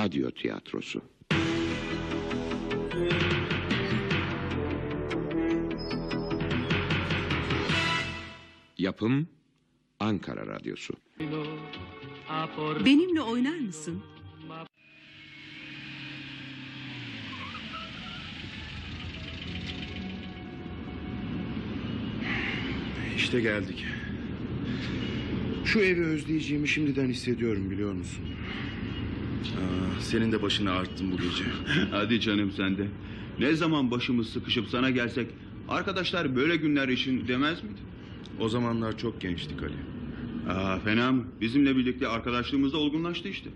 Radyo tiyatrosu. Yapım Ankara Radyosu. Benimle oynar mısın? İşte geldik. Şu evi özleyeceğimi şimdiden hissediyorum biliyor musun? Senin de başını ağrıttım bu gece. Hadi canım sen de. Ne zaman başımız sıkışıp sana gelsek arkadaşlar böyle günler için demez miydi? O zamanlar çok gençtik Ali. Aa fena mı? Bizimle birlikte arkadaşlığımız da olgunlaştı işte.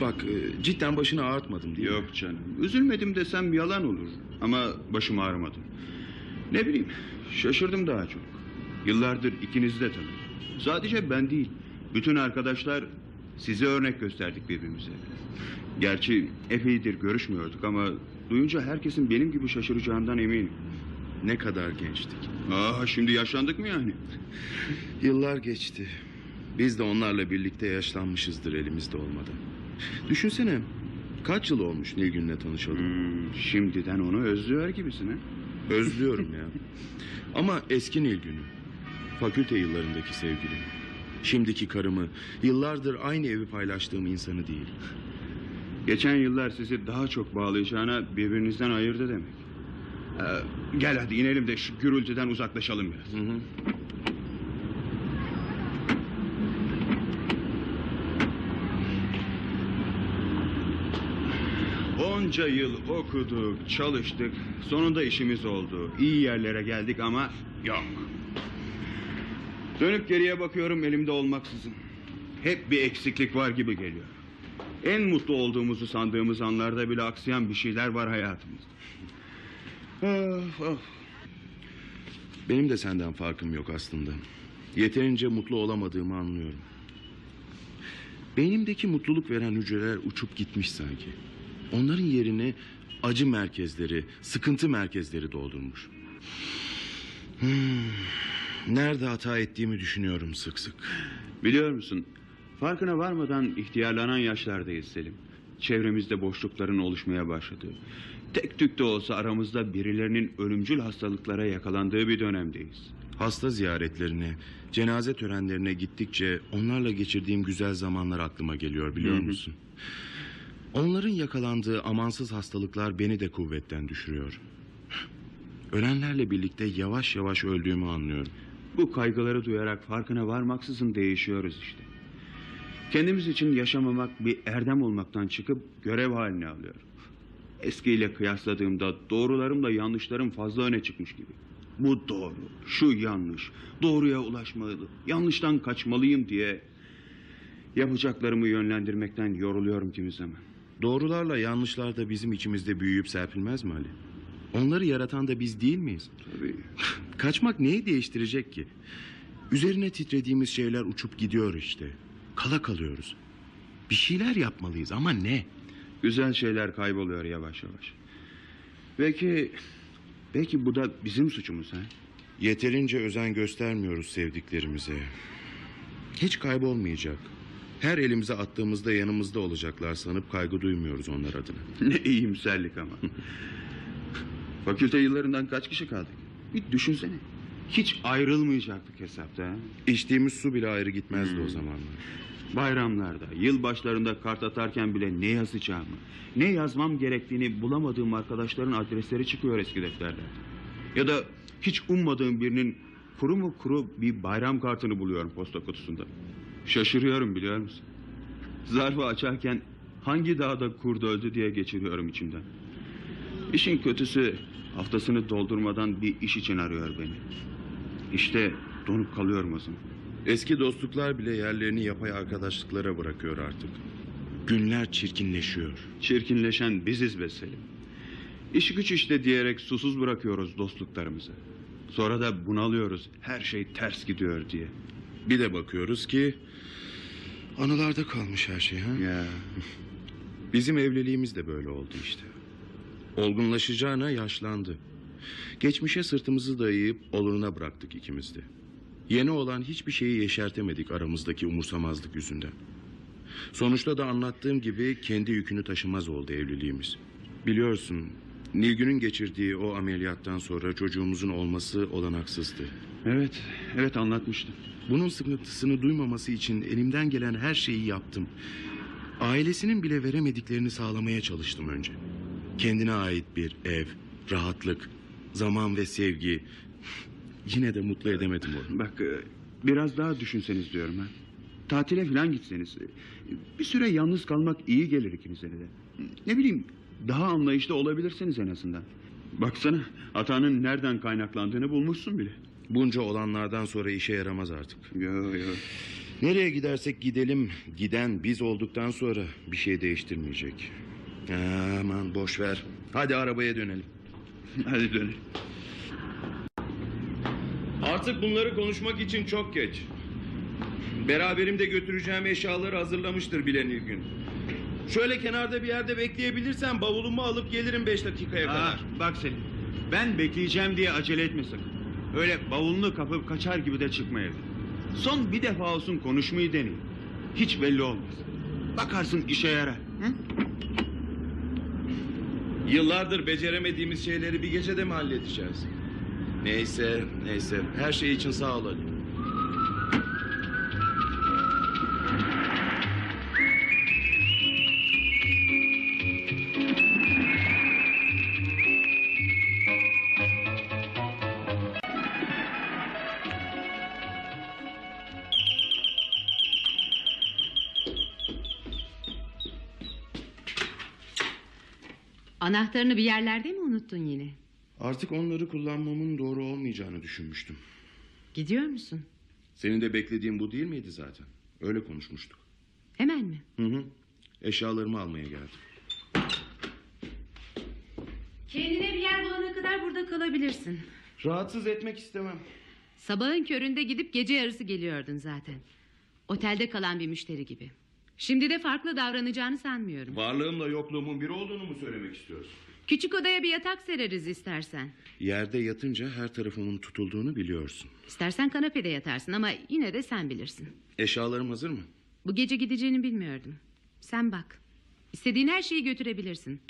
Bak e, cidden başını ağrıtmadım değil mi? Yok canım. Üzülmedim desem yalan olur. Ama başım ağrımadı. Ne bileyim şaşırdım daha çok. Yıllardır ikinizi de tanıdım. Sadece ben değil. Bütün arkadaşlar size örnek gösterdik birbirimize. Gerçi epeydir görüşmüyorduk ama duyunca herkesin benim gibi şaşıracağından eminim. Ne kadar gençtik. Aa şimdi yaşlandık mı yani? Yıllar geçti. Biz de onlarla birlikte yaşlanmışızdır elimizde olmadan. Düşünsene kaç yıl olmuş Nilgün'le tanışalım. Hmm, şimdiden onu özlüyor gibisin ha? Özlüyorum ya. Ama eski Nilgün'ü. Fakülte yıllarındaki sevgilim. Şimdiki karımı, yıllardır aynı evi paylaştığım insanı değil. Geçen yıllar sizi daha çok bağlayacağına birbirinizden ayırdı demek. Ee, gel hadi inelim de şu gürültüden uzaklaşalım biraz. Hı hı. Onca yıl okuduk, çalıştık. Sonunda işimiz oldu. İyi yerlere geldik ama yok. Dönüp geriye bakıyorum elimde olmaksızın. Hep bir eksiklik var gibi geliyor. En mutlu olduğumuzu sandığımız anlarda bile aksayan bir şeyler var hayatımızda. Of, of. Benim de senden farkım yok aslında. Yeterince mutlu olamadığımı anlıyorum. Beynimdeki mutluluk veren hücreler uçup gitmiş sanki. Onların yerini acı merkezleri, sıkıntı merkezleri doldurmuş. Hmm, Nerede hata ettiğimi düşünüyorum sık sık. Biliyor musun? Farkına varmadan ihtiyarlanan yaşlardayız Selim. Çevremizde boşlukların oluşmaya başladığı. Tek tük de olsa aramızda birilerinin ölümcül hastalıklara yakalandığı bir dönemdeyiz. Hasta ziyaretlerine, cenaze törenlerine gittikçe onlarla geçirdiğim güzel zamanlar aklıma geliyor biliyor musun? Onların yakalandığı amansız hastalıklar beni de kuvvetten düşürüyor. Ölenlerle birlikte yavaş yavaş öldüğümü anlıyorum. Bu kaygıları duyarak farkına varmaksızın değişiyoruz işte. Kendimiz için yaşamamak bir erdem olmaktan çıkıp görev haline alıyor. Eskiyle kıyasladığımda doğrularımla yanlışlarım fazla öne çıkmış gibi. Bu doğru, şu yanlış, doğruya ulaşmalı, yanlıştan kaçmalıyım diye yapacaklarımı yönlendirmekten yoruluyorum kimi zaman. Doğrularla yanlışlar da bizim içimizde büyüyüp serpilmez mi Ali? Onları yaratan da biz değil miyiz? Tabii. Kaçmak neyi değiştirecek ki? Üzerine titrediğimiz şeyler uçup gidiyor işte. Kala kalıyoruz. Bir şeyler yapmalıyız ama ne? Güzel şeyler kayboluyor yavaş yavaş. Belki, belki bu da bizim suçumuz ha? Yeterince özen göstermiyoruz sevdiklerimize. Hiç kaybolmayacak. Her elimize attığımızda yanımızda olacaklar sanıp kaygı duymuyoruz onlar adına. Ne iyimserlik ama. Fakülte yıllarından kaç kişi kaldık? Bir düşünsene. Hiç ayrılmayacaktık hesapta. İçtiğimiz su bile ayrı gitmezdi Hmm. o zamanlar. Bayramlarda, yılbaşlarında kart atarken bile ne yazacağımı, ne yazmam gerektiğini bulamadığım arkadaşların adresleri çıkıyor eski defterlerde. Ya da hiç ummadığım birinin kuru mu kuru bir bayram kartını buluyorum posta kutusunda. Şaşırıyorum biliyor musun? Zarfı açarken hangi dağda kurt öldü diye geçiriyorum içimden. İşin kötüsü haftasını doldurmadan bir iş için arıyor beni. İşte donup kalıyorum zaman. Eski dostluklar bile yerlerini yapay arkadaşlıklara bırakıyor artık. Günler çirkinleşiyor. Çirkinleşen biziz be Selim. İş güç işte diyerek susuz bırakıyoruz dostluklarımızı. Sonra da bunalıyoruz her şey ters gidiyor diye. Bir de bakıyoruz ki anılarda kalmış her şey ha. Ya Bizim evliliğimiz de böyle oldu işte. Olgunlaşacağına yaşlandı. Geçmişe sırtımızı dayayıp oluruna bıraktık ikimiz de. Yeni olan hiçbir şeyi yeşertemedik aramızdaki umursamazlık yüzünden. Sonuçta da anlattığım gibi kendi yükünü taşımaz oldu evliliğimiz. Biliyorsun Nilgün'ün geçirdiği o ameliyattan sonra çocuğumuzun olması olanaksızdı. Evet, evet anlatmıştım. Bunun sıkıntısını duymaması için elimden gelen her şeyi yaptım. Ailesinin bile veremediklerini sağlamaya çalıştım önce. Kendine ait bir ev, rahatlık, zaman ve sevgi. Yine de mutlu edemedim onu. Bak e, biraz daha düşünseniz diyorum ha. Tatile falan gitseniz. e, Bir süre yalnız kalmak iyi gelir ikinize de. Ne bileyim daha anlayışlı olabilirsiniz en azından. Baksana hatanın nereden kaynaklandığını bulmuşsun bile. Bunca olanlardan sonra işe yaramaz artık. Yo yo. Nereye gidersek gidelim, giden biz olduktan sonra bir şey değiştirmeyecek. Aman boş ver. Hadi arabaya dönelim. Hadi dönelim. Artık bunları konuşmak için çok geç. Beraberimde götüreceğim eşyaları hazırlamıştır bile Nilgün. Şöyle kenarda bir yerde bekleyebilirsen bavulumu alıp gelirim beş dakikaya Aa, kadar. bak Selim. Ben bekleyeceğim diye acele etme sakın. Öyle bavulunu kapıp kaçar gibi de çıkma evden. Son bir defa olsun konuşmayı deneyin. Hiç belli olmaz. Bakarsın işe yarar. Hı? Yıllardır beceremediğimiz şeyleri bir gecede mi halledeceğiz? Neyse, neyse. Her şey için sağ ol Ali. Anahtarını bir yerlerde mi unuttun yine? Artık onları kullanmamın doğru olmayacağını düşünmüştüm. Gidiyor musun? Senin de beklediğin bu değil miydi zaten? Öyle konuşmuştuk. Hemen mi? Hı hı. Eşyalarımı almaya geldim. Kendine bir yer bulana kadar burada kalabilirsin. Rahatsız etmek istemem. Sabahın köründe gidip gece yarısı geliyordun zaten. Otelde kalan bir müşteri gibi. Şimdi de farklı davranacağını sanmıyorum. Varlığımla yokluğumun bir olduğunu mu söylemek istiyorsun? Küçük odaya bir yatak sereriz istersen. Yerde yatınca her tarafımın tutulduğunu biliyorsun. İstersen kanepede yatarsın ama yine de sen bilirsin. Eşyalarım hazır mı? Bu gece gideceğini bilmiyordum. Sen bak. İstediğin her şeyi götürebilirsin.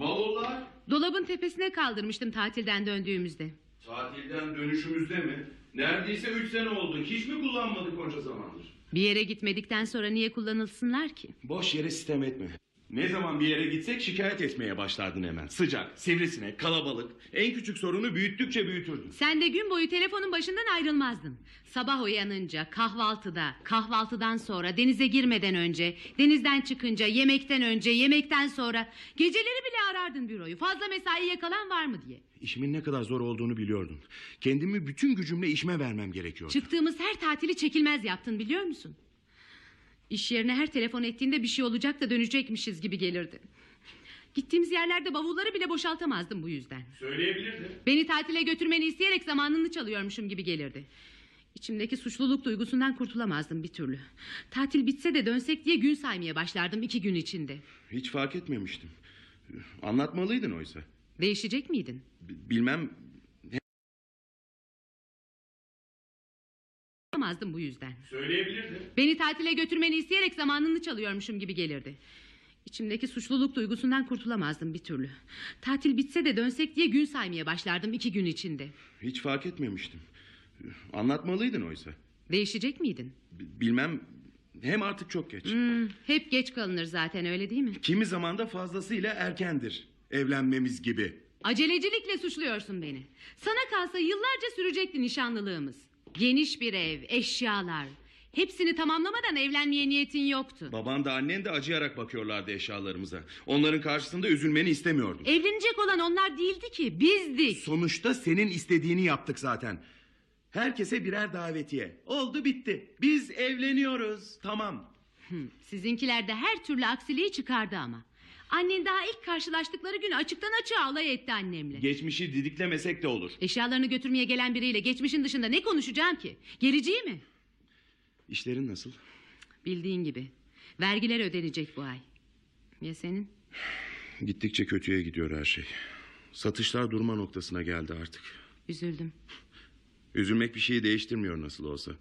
Bavullar. Dolabın tepesine kaldırmıştım tatilden döndüğümüzde. Tatilden dönüşümüzde mi? Neredeyse üç sene oldu. Hiç mi kullanmadık onca zamandır? Bir yere gitmedikten sonra niye kullanılsınlar ki? Boş yere sistem etme. Ne zaman bir yere gitsek şikayet etmeye başlardın hemen. Sıcak, sivrisinek, kalabalık. En küçük sorunu büyüttükçe büyütürdün. Sen de gün boyu telefonun başından ayrılmazdın. Sabah uyanınca, kahvaltıda, kahvaltıdan sonra, denize girmeden önce, denizden çıkınca, yemekten önce, yemekten sonra... ...geceleri bile arardın büroyu. Fazla mesai yakalan var mı diye. İşimin ne kadar zor olduğunu biliyordun. Kendimi bütün gücümle işime vermem gerekiyordu. Çıktığımız her tatili çekilmez yaptın biliyor musun? İş yerine her telefon ettiğinde bir şey olacak da dönecekmişiz gibi gelirdi. Gittiğimiz yerlerde bavulları bile boşaltamazdım bu yüzden. Söyleyebilirdi. Beni tatile götürmeni isteyerek zamanını çalıyormuşum gibi gelirdi. İçimdeki suçluluk duygusundan kurtulamazdım bir türlü. Tatil bitse de dönsek diye gün saymaya başlardım iki gün içinde. Hiç fark etmemiştim. Anlatmalıydın oysa. Değişecek miydin? B- Bilmem Yapamazdım bu yüzden. söyleyebilirdi. Beni tatile götürmeni isteyerek zamanını çalıyormuşum gibi gelirdi. İçimdeki suçluluk duygusundan kurtulamazdım bir türlü. Tatil bitse de dönsek diye gün saymaya başlardım iki gün içinde. Hiç fark etmemiştim. Anlatmalıydın oysa. Değişecek miydin? B- Bilmem hem artık çok geç. Hmm, hep geç kalınır zaten öyle değil mi? Kimi zaman da fazlasıyla erkendir. Evlenmemiz gibi. Acelecilikle suçluyorsun beni. Sana kalsa yıllarca sürecekti nişanlılığımız. Geniş bir ev, eşyalar. Hepsini tamamlamadan evlenmeye niyetin yoktu. Baban da annen de acıyarak bakıyorlardı eşyalarımıza. Onların karşısında üzülmeni istemiyordum. Evlenecek olan onlar değildi ki, bizdik. Sonuçta senin istediğini yaptık zaten. Herkese birer davetiye. Oldu bitti. Biz evleniyoruz. Tamam. Hı, Sizinkiler de her türlü aksiliği çıkardı ama. Annen daha ilk karşılaştıkları gün açıktan açığa alay etti annemle. Geçmişi didiklemesek de olur. Eşyalarını götürmeye gelen biriyle geçmişin dışında ne konuşacağım ki? Geleceği mi? İşlerin nasıl? Bildiğin gibi. Vergiler ödenecek bu ay. Ya senin? Gittikçe kötüye gidiyor her şey. Satışlar durma noktasına geldi artık. Üzüldüm. Üzülmek bir şeyi değiştirmiyor nasıl olsa.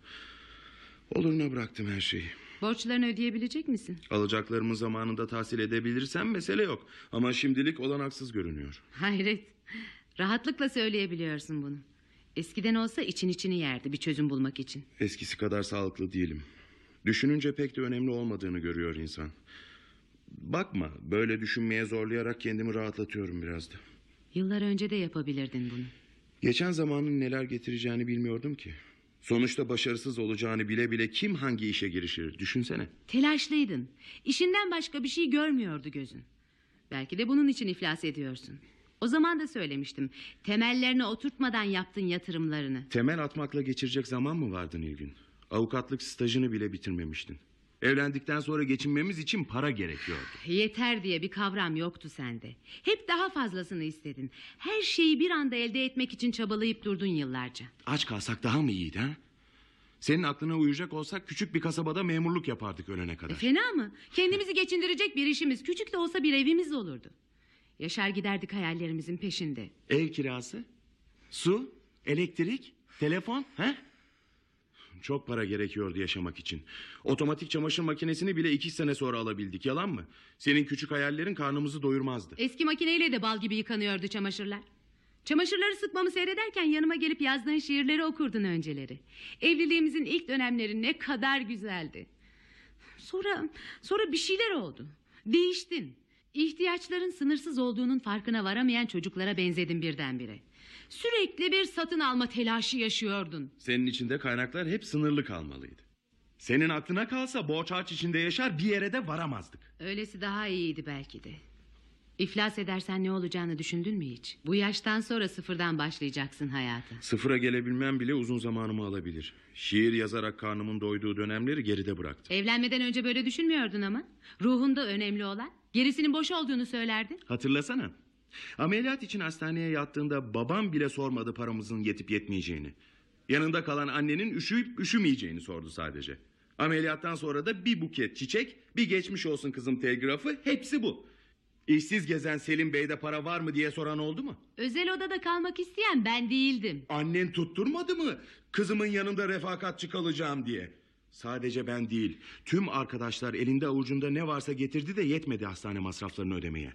Oluruna bıraktım her şeyi. Borçlarını ödeyebilecek misin? Alacaklarımı zamanında tahsil edebilirsem mesele yok. Ama şimdilik olanaksız görünüyor. Hayret. Rahatlıkla söyleyebiliyorsun bunu. Eskiden olsa için içini yerdi bir çözüm bulmak için. Eskisi kadar sağlıklı değilim. Düşününce pek de önemli olmadığını görüyor insan. Bakma böyle düşünmeye zorlayarak kendimi rahatlatıyorum biraz da. Yıllar önce de yapabilirdin bunu. Geçen zamanın neler getireceğini bilmiyordum ki. Sonuçta başarısız olacağını bile bile kim hangi işe girişir düşünsene. Telaşlıydın. İşinden başka bir şey görmüyordu gözün. Belki de bunun için iflas ediyorsun. O zaman da söylemiştim. Temellerine oturtmadan yaptın yatırımlarını. Temel atmakla geçirecek zaman mı vardı Nilgün? Avukatlık stajını bile bitirmemiştin. Evlendikten sonra geçinmemiz için para gerekiyordu. Yeter diye bir kavram yoktu sende. Hep daha fazlasını istedin. Her şeyi bir anda elde etmek için çabalayıp durdun yıllarca. Aç kalsak daha mı iyiydi ha? Senin aklına uyacak olsak küçük bir kasabada memurluk yapardık ölene kadar. E, fena mı? Kendimizi geçindirecek bir işimiz, küçük de olsa bir evimiz olurdu. Yaşar giderdik hayallerimizin peşinde. Ev kirası, su, elektrik, telefon, he? Çok para gerekiyordu yaşamak için. Otomatik çamaşır makinesini bile iki sene sonra alabildik. Yalan mı? Senin küçük hayallerin karnımızı doyurmazdı. Eski makineyle de bal gibi yıkanıyordu çamaşırlar. Çamaşırları sıkmamı seyrederken yanıma gelip yazdığın şiirleri okurdun önceleri. Evliliğimizin ilk dönemleri ne kadar güzeldi. Sonra sonra bir şeyler oldu. Değiştin. İhtiyaçların sınırsız olduğunun farkına varamayan çocuklara benzedin birdenbire. Sürekli bir satın alma telaşı yaşıyordun. Senin içinde kaynaklar hep sınırlı kalmalıydı. Senin aklına kalsa borç harç içinde yaşar bir yere de varamazdık. Öylesi daha iyiydi belki de. İflas edersen ne olacağını düşündün mü hiç? Bu yaştan sonra sıfırdan başlayacaksın hayata. Sıfıra gelebilmem bile uzun zamanımı alabilir. Şiir yazarak karnımın doyduğu dönemleri geride bıraktım. Evlenmeden önce böyle düşünmüyordun ama. Ruhunda önemli olan. Gerisinin boş olduğunu söylerdin. Hatırlasana. Ameliyat için hastaneye yattığında babam bile sormadı paramızın yetip yetmeyeceğini. Yanında kalan annenin üşüyüp üşümeyeceğini sordu sadece. Ameliyattan sonra da bir buket çiçek, bir geçmiş olsun kızım telgrafı, hepsi bu. İşsiz gezen Selim Bey'de para var mı diye soran oldu mu? Özel odada kalmak isteyen ben değildim. Annen tutturmadı mı kızımın yanında refakatçi kalacağım diye? Sadece ben değil, tüm arkadaşlar elinde avucunda ne varsa getirdi de yetmedi hastane masraflarını ödemeye.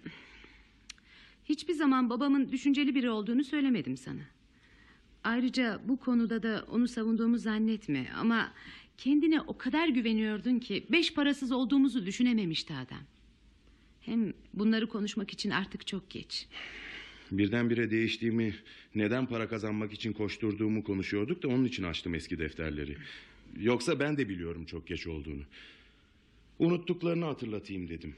Hiçbir zaman babamın düşünceli biri olduğunu söylemedim sana. Ayrıca bu konuda da onu savunduğumu zannetme ama kendine o kadar güveniyordun ki beş parasız olduğumuzu düşünememişti adam. Hem bunları konuşmak için artık çok geç. Birdenbire değiştiğimi, neden para kazanmak için koşturduğumu konuşuyorduk da onun için açtım eski defterleri. Yoksa ben de biliyorum çok geç olduğunu. Unuttuklarını hatırlatayım dedim.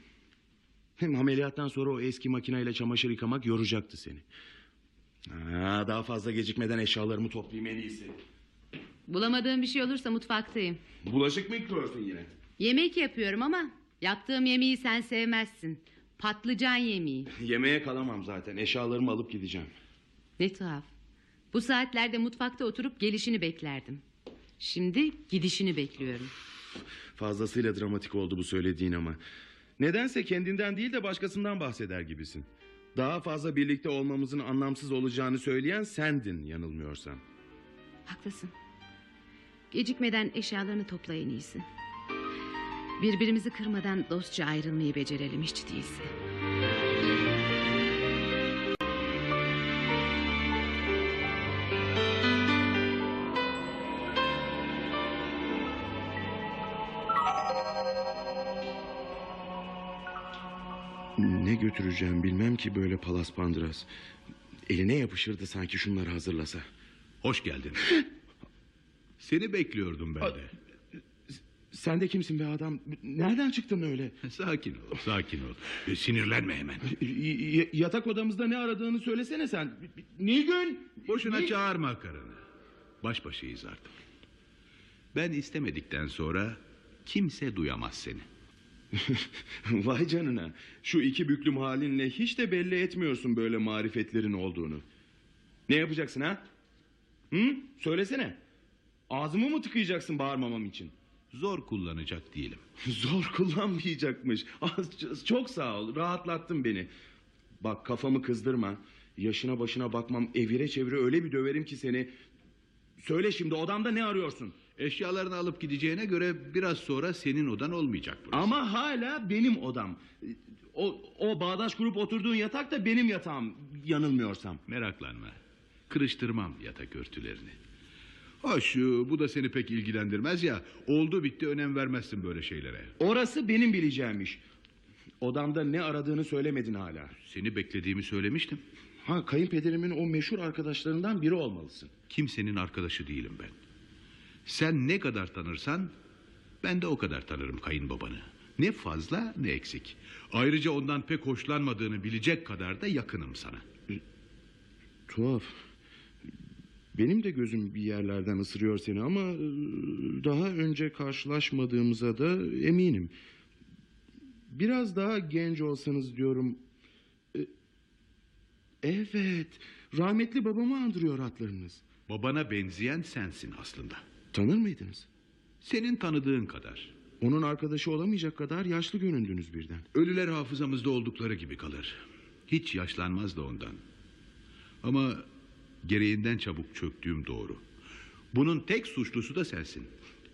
Hem ameliyattan sonra o eski makineyle çamaşır yıkamak yoracaktı seni. Ha, daha fazla gecikmeden eşyalarımı toplayayım en iyisi. Bulamadığım bir şey olursa mutfaktayım. Bulaşık mı yıkıyorsun yine? Yemek yapıyorum ama yaptığım yemeği sen sevmezsin. Patlıcan yemeği. Yemeğe kalamam zaten. Eşyalarımı alıp gideceğim. Ne tuhaf. Bu saatlerde mutfakta oturup gelişini beklerdim. Şimdi gidişini bekliyorum. Fazlasıyla dramatik oldu bu söylediğin ama. Nedense kendinden değil de başkasından bahseder gibisin. Daha fazla birlikte olmamızın anlamsız olacağını söyleyen sendin yanılmıyorsam. Haklısın. Gecikmeden eşyalarını topla en iyisi. Birbirimizi kırmadan dostça ayrılmayı becerelim hiç değilse. Götüreceğim bilmem ki böyle palas pandras. Eline yapışırdı sanki şunları hazırlasa. Hoş geldin. Seni bekliyordum ben de. Sen de kimsin be adam? Nereden çıktın öyle? Sakin ol, sakin ol. E, Sinirlenme hemen. Y- yatak odamızda ne aradığını söylesene sen. Nilgün! Boşuna Nil- çağırma karını. Baş başayız artık. Ben istemedikten sonra kimse duyamaz seni. Vay canına. Şu iki büklüm halinle hiç de belli etmiyorsun böyle marifetlerin olduğunu. Ne yapacaksın ha? Hı? Söylesene. Ağzımı mı tıkayacaksın bağırmamam için? Zor kullanacak değilim. Zor kullanmayacakmış. Çok sağ ol. Rahatlattın beni. Bak kafamı kızdırma. Yaşına başına bakmam evire çevire öyle bir döverim ki seni. Söyle şimdi odamda ne arıyorsun? Eşyalarını alıp gideceğine göre biraz sonra senin odan olmayacak burası. Ama hala benim odam. O, o bağdaş kurup oturduğun yatak da benim yatağım yanılmıyorsam. Meraklanma. Kırıştırmam yatak örtülerini. Hoş bu da seni pek ilgilendirmez ya. Oldu bitti önem vermezsin böyle şeylere. Orası benim bileceğim iş. Odamda ne aradığını söylemedin hala. Seni beklediğimi söylemiştim. Ha kayınpederimin o meşhur arkadaşlarından biri olmalısın. Kimsenin arkadaşı değilim ben. Sen ne kadar tanırsan ben de o kadar tanırım kayınbabanı. Ne fazla ne eksik. Ayrıca ondan pek hoşlanmadığını bilecek kadar da yakınım sana. Tuhaf. Benim de gözüm bir yerlerden ısırıyor seni ama e, daha önce karşılaşmadığımıza da eminim. Biraz daha genç olsanız diyorum. E, Evet, rahmetli babamı andırıyor hatlarınız. Babana benzeyen sensin aslında. Tanır mıydınız? Senin tanıdığın kadar. Onun arkadaşı olamayacak kadar yaşlı göründünüz birden. Ölüler hafızamızda oldukları gibi kalır. Hiç yaşlanmaz da ondan. Ama gereğinden çabuk çöktüğüm doğru. Bunun tek suçlusu da sensin.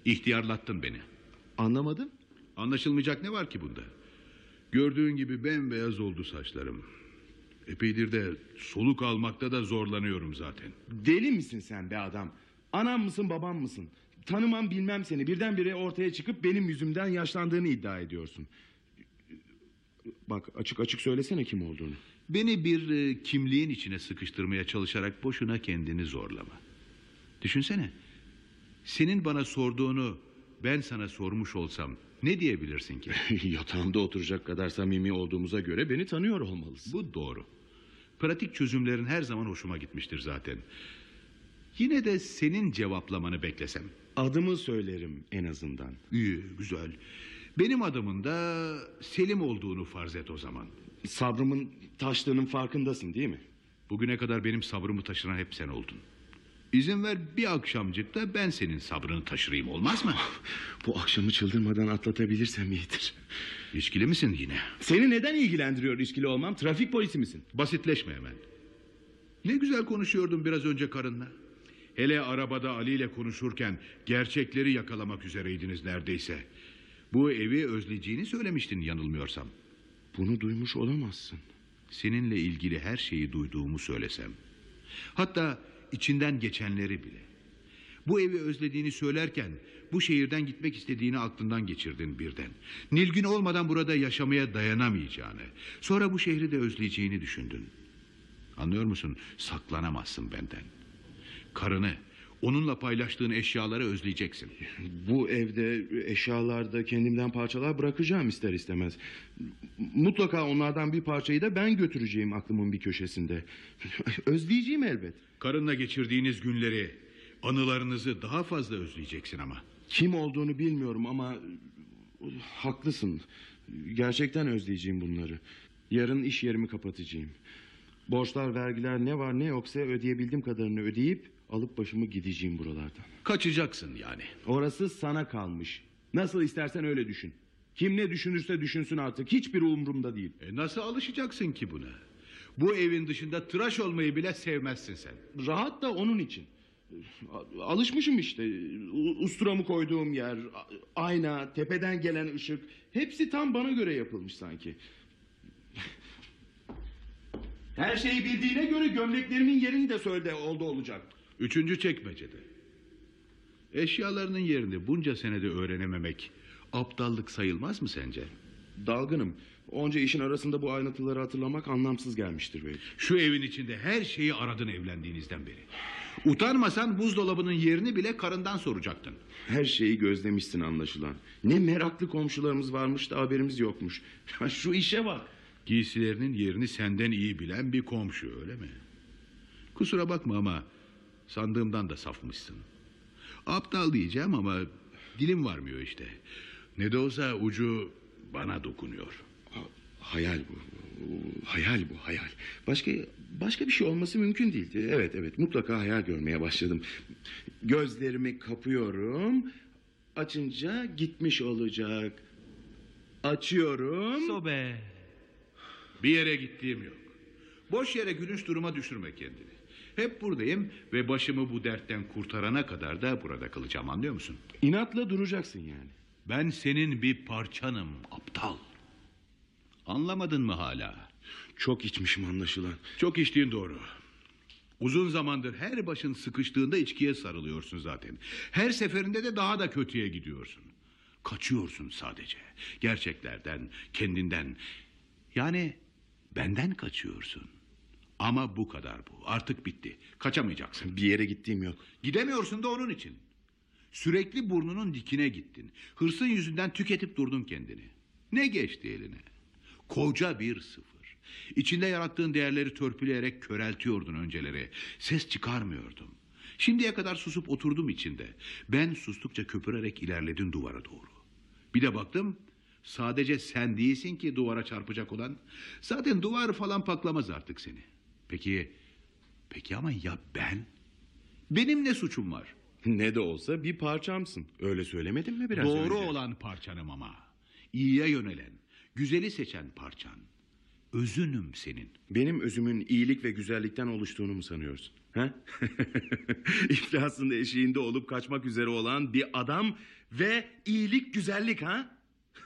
İhtiyarlattın beni. Anlamadım. Anlaşılmayacak ne var ki bunda? Gördüğün gibi bembeyaz oldu saçlarım. Epeydir de soluk almakta da zorlanıyorum zaten. Deli misin sen be adam? Anam mısın babam mısın? Tanımam bilmem seni. Birdenbire ortaya çıkıp benim yüzümden yaşlandığını iddia ediyorsun. Bak açık açık söylesene kim olduğunu. Beni bir e, kimliğin içine sıkıştırmaya çalışarak boşuna kendini zorlama. Düşünsene. Senin bana sorduğunu ben sana sormuş olsam ne diyebilirsin ki? Yatağımda oturacak kadar samimi olduğumuza göre beni tanıyor olmalısın. Bu doğru. Pratik çözümlerin her zaman hoşuma gitmiştir zaten. Yine de senin cevaplamanı beklesem. Adımı söylerim en azından. İyi, güzel. Benim adımın da Selim olduğunu farz et o zaman. Sabrımın taştığının farkındasın değil mi? Bugüne kadar benim sabrımı taşıran hep sen oldun. İzin ver bir akşamcık da ben senin sabrını taşırayım olmaz mı? Bu akşamı çıldırmadan atlatabilirsem iyidir. İçkili misin yine? Seni neden ilgilendiriyor ilişkili olmam? Trafik polisi misin? Basitleşme hemen. Ne güzel konuşuyordun biraz önce karınla. Hele arabada Ali ile konuşurken gerçekleri yakalamak üzereydiniz neredeyse. Bu evi özleyeceğini söylemiştin yanılmıyorsam. Bunu duymuş olamazsın. Seninle ilgili her şeyi duyduğumu söylesem. Hatta içinden geçenleri bile. Bu evi özlediğini söylerken bu şehirden gitmek istediğini aklından geçirdin birden. Nilgün olmadan burada yaşamaya dayanamayacağını, sonra bu şehri de özleyeceğini düşündün. Anlıyor musun? Saklanamazsın benden. Karını, onunla paylaştığın eşyaları özleyeceksin. Bu evde eşyalarda kendimden parçalar bırakacağım ister istemez. Mutlaka onlardan bir parçayı da ben götüreceğim aklımın bir köşesinde. Özleyeceğim elbet. Karınla geçirdiğiniz günleri, anılarınızı daha fazla özleyeceksin ama. Kim olduğunu bilmiyorum ama haklısın. Gerçekten özleyeceğim bunları. Yarın iş yerimi kapatacağım. Borçlar, vergiler ne var ne yoksa ödeyebildiğim kadarını ödeyip alıp başımı gideceğim buralardan. Kaçacaksın yani. Orası sana kalmış. Nasıl istersen öyle düşün. Kim ne düşünürse düşünsün artık. Hiçbir umurumda değil. E nasıl alışacaksın ki buna? Bu evin dışında tıraş olmayı bile sevmezsin sen. Rahat da onun için. Alışmışım işte. Usturamı koyduğum yer, ayna, tepeden gelen ışık. Hepsi tam bana göre yapılmış sanki. Her şeyi bildiğine göre gömleklerimin yerini de söyle oldu olacak. Üçüncü çekmecede. Eşyalarının yerini bunca senede öğrenememek aptallık sayılmaz mı sence? Dalgınım. Onca işin arasında bu ayrıntıları hatırlamak anlamsız gelmiştir belki. Şu evin içinde her şeyi aradın evlendiğinizden beri. Utanmasan buzdolabının yerini bile karından soracaktın. Her şeyi gözlemişsin anlaşılan. Ne meraklı komşularımız varmış da haberimiz yokmuş. Şu işe bak. Giysilerinin yerini senden iyi bilen bir komşu öyle mi? Kusura bakma ama sandığımdan da safmışsın. Aptal diyeceğim ama dilim varmıyor işte. Ne de olsa ucu bana dokunuyor. Ha- Hayal bu. Hayal bu hayal. Başka başka bir şey olması mümkün değil. Evet evet mutlaka hayal görmeye başladım. Gözlerimi kapıyorum. Açınca gitmiş olacak. Açıyorum. Bir yere gittiğim yok. Boş yere gülünç duruma düşürme kendini. Hep buradayım ve başımı bu dertten kurtarana kadar da burada kalacağım anlıyor musun? İnatla duracaksın yani. Ben senin bir parçanım aptal. Anlamadın mı hala? Çok içmişim anlaşılan. Çok içtiğin doğru. Uzun zamandır her başın sıkıştığında içkiye sarılıyorsun zaten. Her seferinde de daha da kötüye gidiyorsun. Kaçıyorsun sadece. Gerçeklerden, kendinden. Yani benden kaçıyorsun. Ama bu kadar bu. Artık bitti. Kaçamayacaksın. Bir yere gittiğim yok. Gidemiyorsun da onun için. Sürekli burnunun dikine gittin. Hırsın yüzünden tüketip durdun kendini. Ne geçti eline? Koca bir sıfır. İçinde yarattığın değerleri törpüleyerek köreltiyordun önceleri. Ses çıkarmıyordum. Şimdiye kadar susup oturdum içinde. Ben sustukça köpürerek ilerledin duvara doğru. Bir de baktım sadece sen değilsin ki duvara çarpacak olan. Zaten duvar falan paklamaz artık seni. Peki, peki ama ya ben? Benim ne suçum var? Ne de olsa bir parçamsın. Öyle söylemedim mi biraz Doğru önce? olan parçanım ama. İyiye yönelen, güzeli seçen parçan. Özünüm senin. Benim özümün iyilik ve güzellikten oluştuğunu mu sanıyorsun? Ha? İflasın eşiğinde olup kaçmak üzere olan bir adam ve iyilik güzellik ha?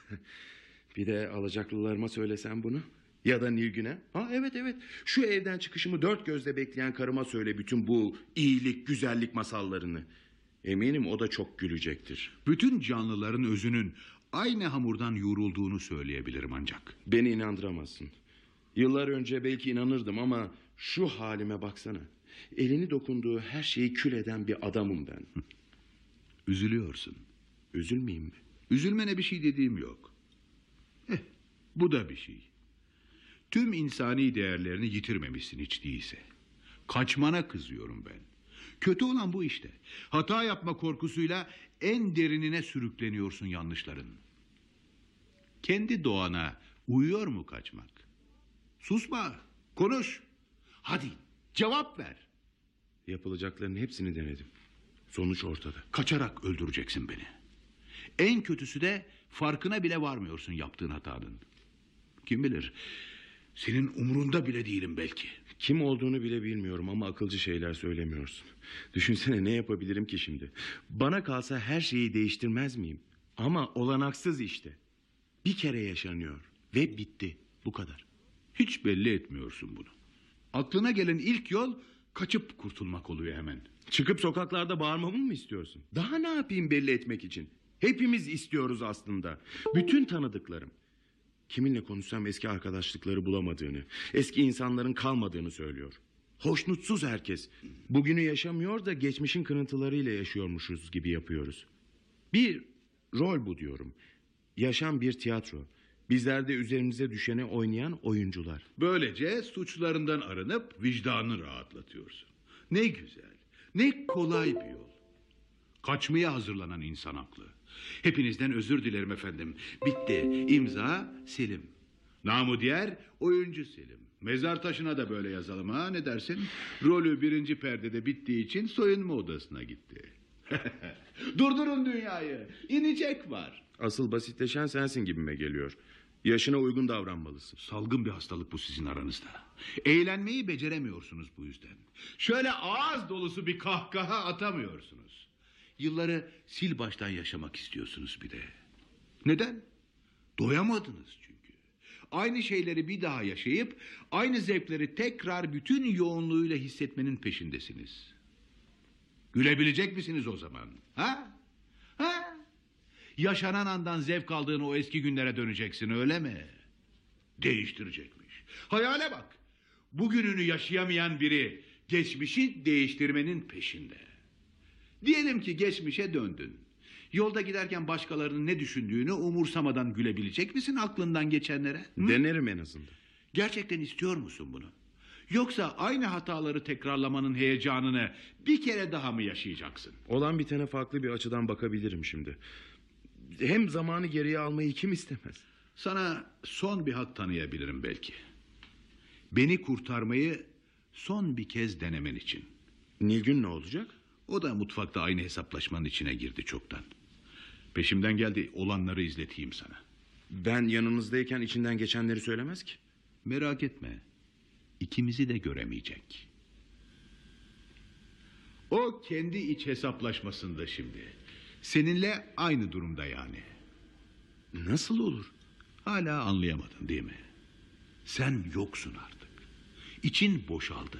bir de alacaklılarıma söylesem bunu. Ya da Nilgün'e. Ha evet evet. Şu evden çıkışımı dört gözle bekleyen karıma söyle bütün bu iyilik, güzellik masallarını. Eminim o da çok gülecektir. Bütün canlıların özünün aynı hamurdan yoğrulduğunu söyleyebilirim ancak. Beni inandıramazsın. Yıllar önce belki inanırdım ama şu halime baksana. Elini dokunduğu her şeyi kül eden bir adamım ben. Üzülüyorsun. Üzülmeyeyim mi? Üzülmene bir şey dediğim yok. Eh, bu da bir şey. Tüm insani değerlerini yitirmemişsin hiç değilse. Kaçmana kızıyorum ben. Kötü olan bu işte. Hata yapma korkusuyla en derinine sürükleniyorsun yanlışların. Kendi doğana uyuyor mu kaçmak? Susma, konuş. Hadi cevap ver. Yapılacakların hepsini denedim. Sonuç ortada. Kaçarak öldüreceksin beni. En kötüsü de farkına bile varmıyorsun yaptığın hatanın. Kim bilir senin umrunda bile değilim belki. Kim olduğunu bile bilmiyorum ama akılcı şeyler söylemiyorsun. Düşünsene ne yapabilirim ki şimdi? Bana kalsa her şeyi değiştirmez miyim? Ama olanaksız işte. Bir kere yaşanıyor ve bitti. Bu kadar. Hiç belli etmiyorsun bunu. Aklına gelen ilk yol kaçıp kurtulmak oluyor hemen. Çıkıp sokaklarda bağırmamı mı istiyorsun? Daha ne yapayım belli etmek için? Hepimiz istiyoruz aslında. Bütün tanıdıklarım. Kiminle konuşsam eski arkadaşlıkları bulamadığını, eski insanların kalmadığını söylüyor. Hoşnutsuz herkes. Bugünü yaşamıyor da geçmişin kırıntılarıyla yaşıyormuşuz gibi yapıyoruz. Bir rol bu diyorum. Yaşam bir tiyatro. Bizler de üzerimize düşeni oynayan oyuncular. Böylece suçlarından arınıp vicdanını rahatlatıyorsun. Ne güzel, ne kolay bir yol. Kaçmaya hazırlanan insan haklı. Hepinizden özür dilerim efendim. Bitti. İmza Selim. Namı diğer oyuncu Selim. Mezar taşına da böyle yazalım ha ne dersin? Rolü birinci perdede bittiği için soyunma odasına gitti. Durdurun dünyayı. İnecek var. Asıl basitleşen sensin gibime geliyor. Yaşına uygun davranmalısın. Salgın bir hastalık bu sizin aranızda. Eğlenmeyi beceremiyorsunuz bu yüzden. Şöyle ağız dolusu bir kahkaha atamıyorsunuz. Yılları sil baştan yaşamak istiyorsunuz bir de. Neden? Doyamadınız çünkü. Aynı şeyleri bir daha yaşayıp aynı zevkleri tekrar bütün yoğunluğuyla hissetmenin peşindesiniz. Gülebilecek misiniz o zaman? Ha? Ha? Yaşanan andan zevk aldığın o eski günlere döneceksin öyle mi? Değiştirecekmiş. Hayale bak. Bugününü yaşayamayan biri geçmişi değiştirmenin peşinde. Diyelim ki geçmişe döndün. Yolda giderken başkalarının ne düşündüğünü umursamadan gülebilecek misin aklından geçenlere? Hı? Denerim en azından. Gerçekten istiyor musun bunu? Yoksa aynı hataları tekrarlamanın heyecanını bir kere daha mı yaşayacaksın? Olan bitene farklı bir açıdan bakabilirim şimdi. Hem zamanı geriye almayı kim istemez? Sana son bir hak tanıyabilirim belki. Beni kurtarmayı son bir kez denemen için. Nilgün ne olacak? O da mutfakta aynı hesaplaşmanın içine girdi çoktan. Peşimden geldi olanları izleteyim sana. Ben yanınızdayken içinden geçenleri söylemez ki. Merak etme. İkimizi de göremeyecek. O kendi iç hesaplaşmasında şimdi. Seninle aynı durumda yani. Nasıl olur? Hala anlayamadın değil mi? Sen yoksun artık. İçin boşaldı.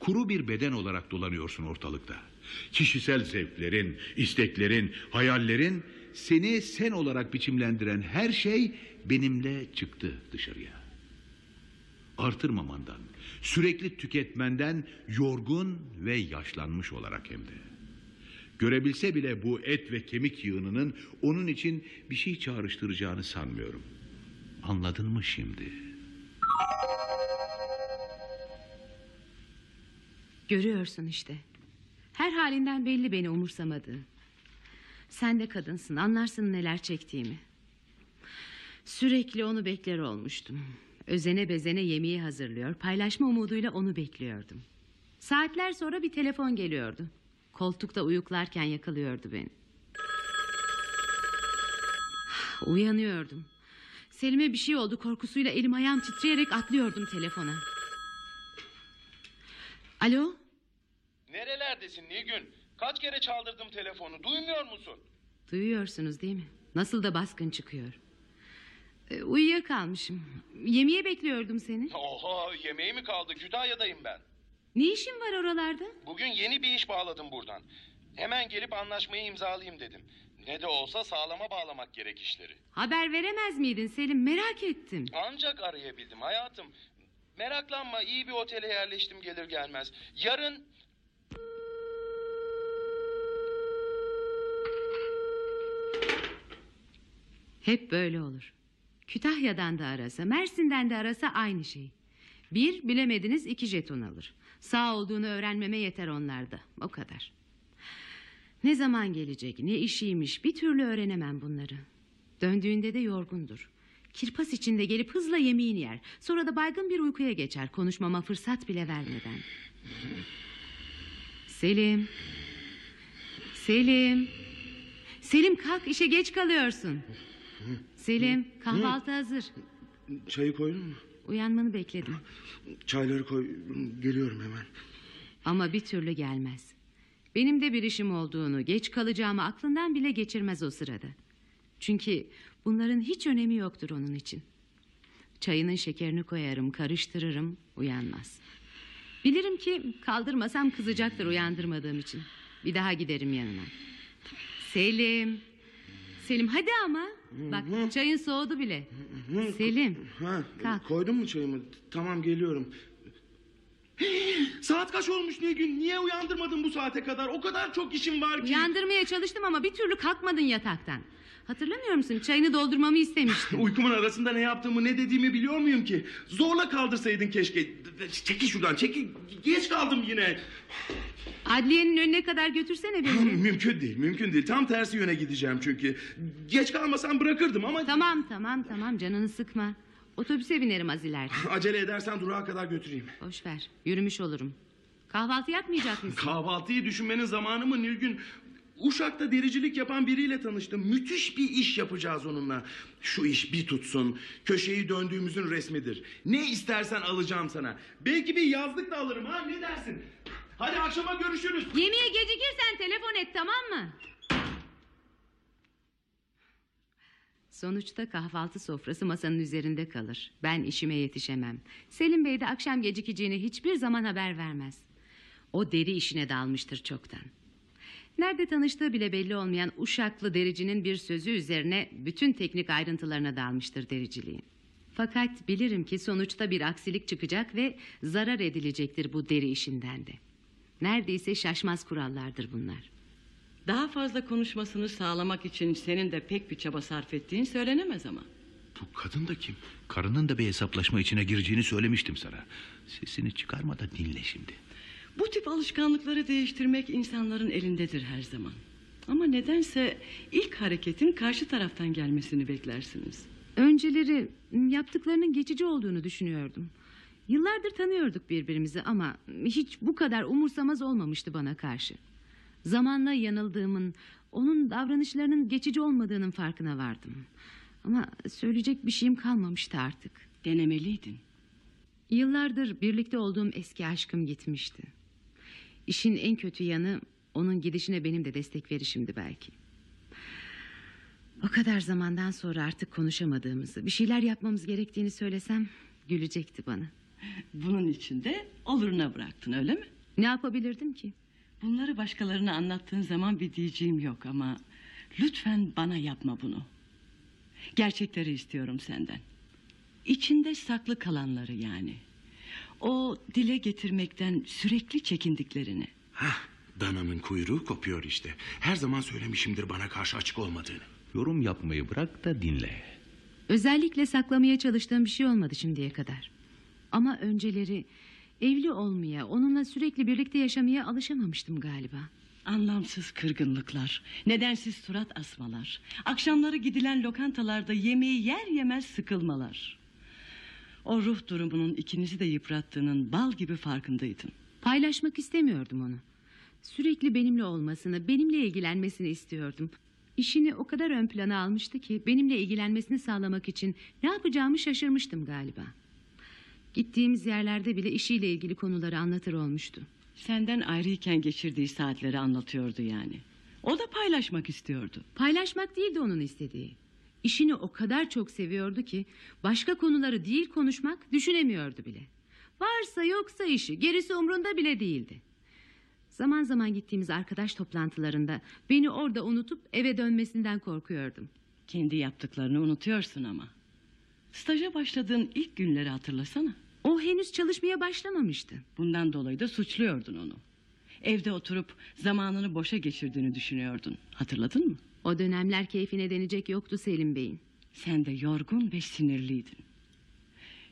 Kuru bir beden olarak dolanıyorsun ortalıkta. Kişisel zevklerin, isteklerin, hayallerin seni sen olarak biçimlendiren her şey benimle çıktı dışarıya. Artırmamandan, sürekli tüketmenden yorgun ve yaşlanmış olarak hem de. Görebilse bile bu et ve kemik yığınının onun için bir şey çağrıştıracağını sanmıyorum. Anladın mı şimdi? Görüyorsun işte. Her halinden belli beni umursamadığı. Sen de kadınsın anlarsın neler çektiğimi. Sürekli onu bekler olmuştum. Özene bezene yemeği hazırlıyor. Paylaşma umuduyla onu bekliyordum. Saatler sonra bir telefon geliyordu. Koltukta uyuklarken yakalıyordu beni. Uyanıyordum. Selim'e bir şey oldu korkusuyla elim ayağım titreyerek atlıyordum telefona. Alo? Nerelerdesin Nilgün? Kaç kere çaldırdım telefonu duymuyor musun? Duyuyorsunuz değil mi? Nasıl da baskın çıkıyor. Ee, uyuyakalmışım. Yemeğe bekliyordum seni. Oha yemeği mi kaldı Kütahya'dayım ben. Ne işin var oralarda? Bugün yeni bir iş bağladım buradan. Hemen gelip anlaşmayı imzalayayım dedim. Ne de olsa sağlama bağlamak gerek işleri. Haber veremez miydin Selim? Merak ettim. Ancak arayabildim hayatım. Meraklanma iyi bir otele yerleştim gelir gelmez. Yarın Hep böyle olur. Kütahya'dan da arasa, Mersin'den de arasa aynı şey. Bir, bilemediniz iki jeton alır. Sağ olduğunu öğrenmeme yeter onlarda. O kadar. Ne zaman gelecek, ne işiymiş bir türlü öğrenemem bunları. Döndüğünde de yorgundur. Kirpas içinde gelip hızla yemeğini yer. Sonra da baygın bir uykuya geçer konuşmama fırsat bile vermeden. Selim. Selim. Selim kalk işe geç kalıyorsun. Selim kahvaltı hazır. Çayı koydun mu? Uyanmanı bekledim. Çayları koy. Geliyorum hemen. Ama bir türlü gelmez. Benim de bir işim olduğunu, geç kalacağımı aklından bile geçirmez o sırada. Çünkü bunların hiç önemi yoktur onun için. Çayının şekerini koyarım, karıştırırım, uyanmaz. Bilirim ki kaldırmasam kızacaktır uyandırmadığım için. Bir daha giderim yanına. Selim. Selim hadi ama. Bak çayın soğudu bile. Selim. Ha, Kalk. koydun mu çayımı? Tamam geliyorum. Saat kaç olmuş Nilgün? Niye uyandırmadın bu saate kadar? O kadar çok işim var ki. Uyandırmaya çalıştım ama bir türlü kalkmadın yataktan. Hatırlamıyor musun? Çayını doldurmamı istemiştin. Uykumun arasında ne yaptığımı ne dediğimi biliyor muyum ki? Zorla kaldırsaydın keşke. Çekil şuradan çekil. Geç kaldım yine. Adliyenin önüne kadar götürsene beni. mümkün değil mümkün değil. Tam tersi yöne gideceğim çünkü. Geç kalmasam bırakırdım ama... tamam tamam tamam canını sıkma. Otobüse binerim az ileride. Acele edersen durağa kadar götüreyim. Boş ver yürümüş olurum. Kahvaltı yapmayacak mısın? Kahvaltıyı düşünmenin zamanı mı Nilgün? Uşak'ta dericilik yapan biriyle tanıştım. Müthiş bir iş yapacağız onunla. Şu iş bir tutsun. Köşeyi döndüğümüzün resmidir. Ne istersen alacağım sana. Belki bir yazlık da alırım ha ne dersin? Hadi akşama görüşürüz. Yemeğe gecikirsen telefon et tamam mı? Sonuçta kahvaltı sofrası masanın üzerinde kalır. Ben işime yetişemem. Selim Bey de akşam gecikeceğini hiçbir zaman haber vermez. O deri işine dalmıştır çoktan. Nerede tanıştığı bile belli olmayan Uşaklı dericinin bir sözü üzerine bütün teknik ayrıntılarına dalmıştır dericiliğin. Fakat bilirim ki sonuçta bir aksilik çıkacak ve zarar edilecektir bu deri işinden de. Neredeyse şaşmaz kurallardır bunlar. Daha fazla konuşmasını sağlamak için senin de pek bir çaba sarf ettiğin söylenemez ama. Bu kadın da kim? Karının da bir hesaplaşma içine gireceğini söylemiştim sana. Sesini çıkarma da dinle şimdi. Bu tip alışkanlıkları değiştirmek insanların elindedir her zaman. Ama nedense ilk hareketin karşı taraftan gelmesini beklersiniz. Önceleri yaptıklarının geçici olduğunu düşünüyordum. Yıllardır tanıyorduk birbirimizi ama hiç bu kadar umursamaz olmamıştı bana karşı. Zamanla yanıldığımın, onun davranışlarının geçici olmadığının farkına vardım. Ama söyleyecek bir şeyim kalmamıştı artık. Denemeliydin. Yıllardır birlikte olduğum eski aşkım gitmişti. İşin en kötü yanı onun gidişine benim de destek verişimdi belki. O kadar zamandan sonra artık konuşamadığımızı, bir şeyler yapmamız gerektiğini söylesem gülecekti bana. Bunun için de oluruna bıraktın öyle mi? Ne yapabilirdim ki? Bunları başkalarına anlattığın zaman bir diyeceğim yok ama... ...lütfen bana yapma bunu. Gerçekleri istiyorum senden. İçinde saklı kalanları yani. O dile getirmekten sürekli çekindiklerini. Hah, dananın kuyruğu kopuyor işte. Her zaman söylemişimdir bana karşı açık olmadığını. Yorum yapmayı bırak da dinle. Özellikle saklamaya çalıştığım bir şey olmadı şimdiye kadar. Ama önceleri evli olmaya, onunla sürekli birlikte yaşamaya alışamamıştım galiba. Anlamsız kırgınlıklar, nedensiz surat asmalar, akşamları gidilen lokantalarda yemeği yer yemez sıkılmalar. O ruh durumunun ikinizi de yıprattığının bal gibi farkındaydım. Paylaşmak istemiyordum onu. Sürekli benimle olmasını, benimle ilgilenmesini istiyordum. İşini o kadar ön plana almıştı ki benimle ilgilenmesini sağlamak için ne yapacağımı şaşırmıştım galiba. Gittiğimiz yerlerde bile işiyle ilgili konuları anlatır olmuştu. Senden ayrıyken geçirdiği saatleri anlatıyordu yani. O da paylaşmak istiyordu. Paylaşmak değildi onun istediği. İşini o kadar çok seviyordu ki başka konuları değil konuşmak düşünemiyordu bile. Varsa yoksa işi gerisi umrunda bile değildi. Zaman zaman gittiğimiz arkadaş toplantılarında beni orada unutup eve dönmesinden korkuyordum. Kendi yaptıklarını unutuyorsun ama. Staja başladığın ilk günleri hatırlasana. O henüz çalışmaya başlamamıştı. Bundan dolayı da suçluyordun onu. Evde oturup zamanını boşa geçirdiğini düşünüyordun. Hatırladın mı? O dönemler keyfine denecek yoktu Selim Bey'in. Sen de yorgun ve sinirliydin.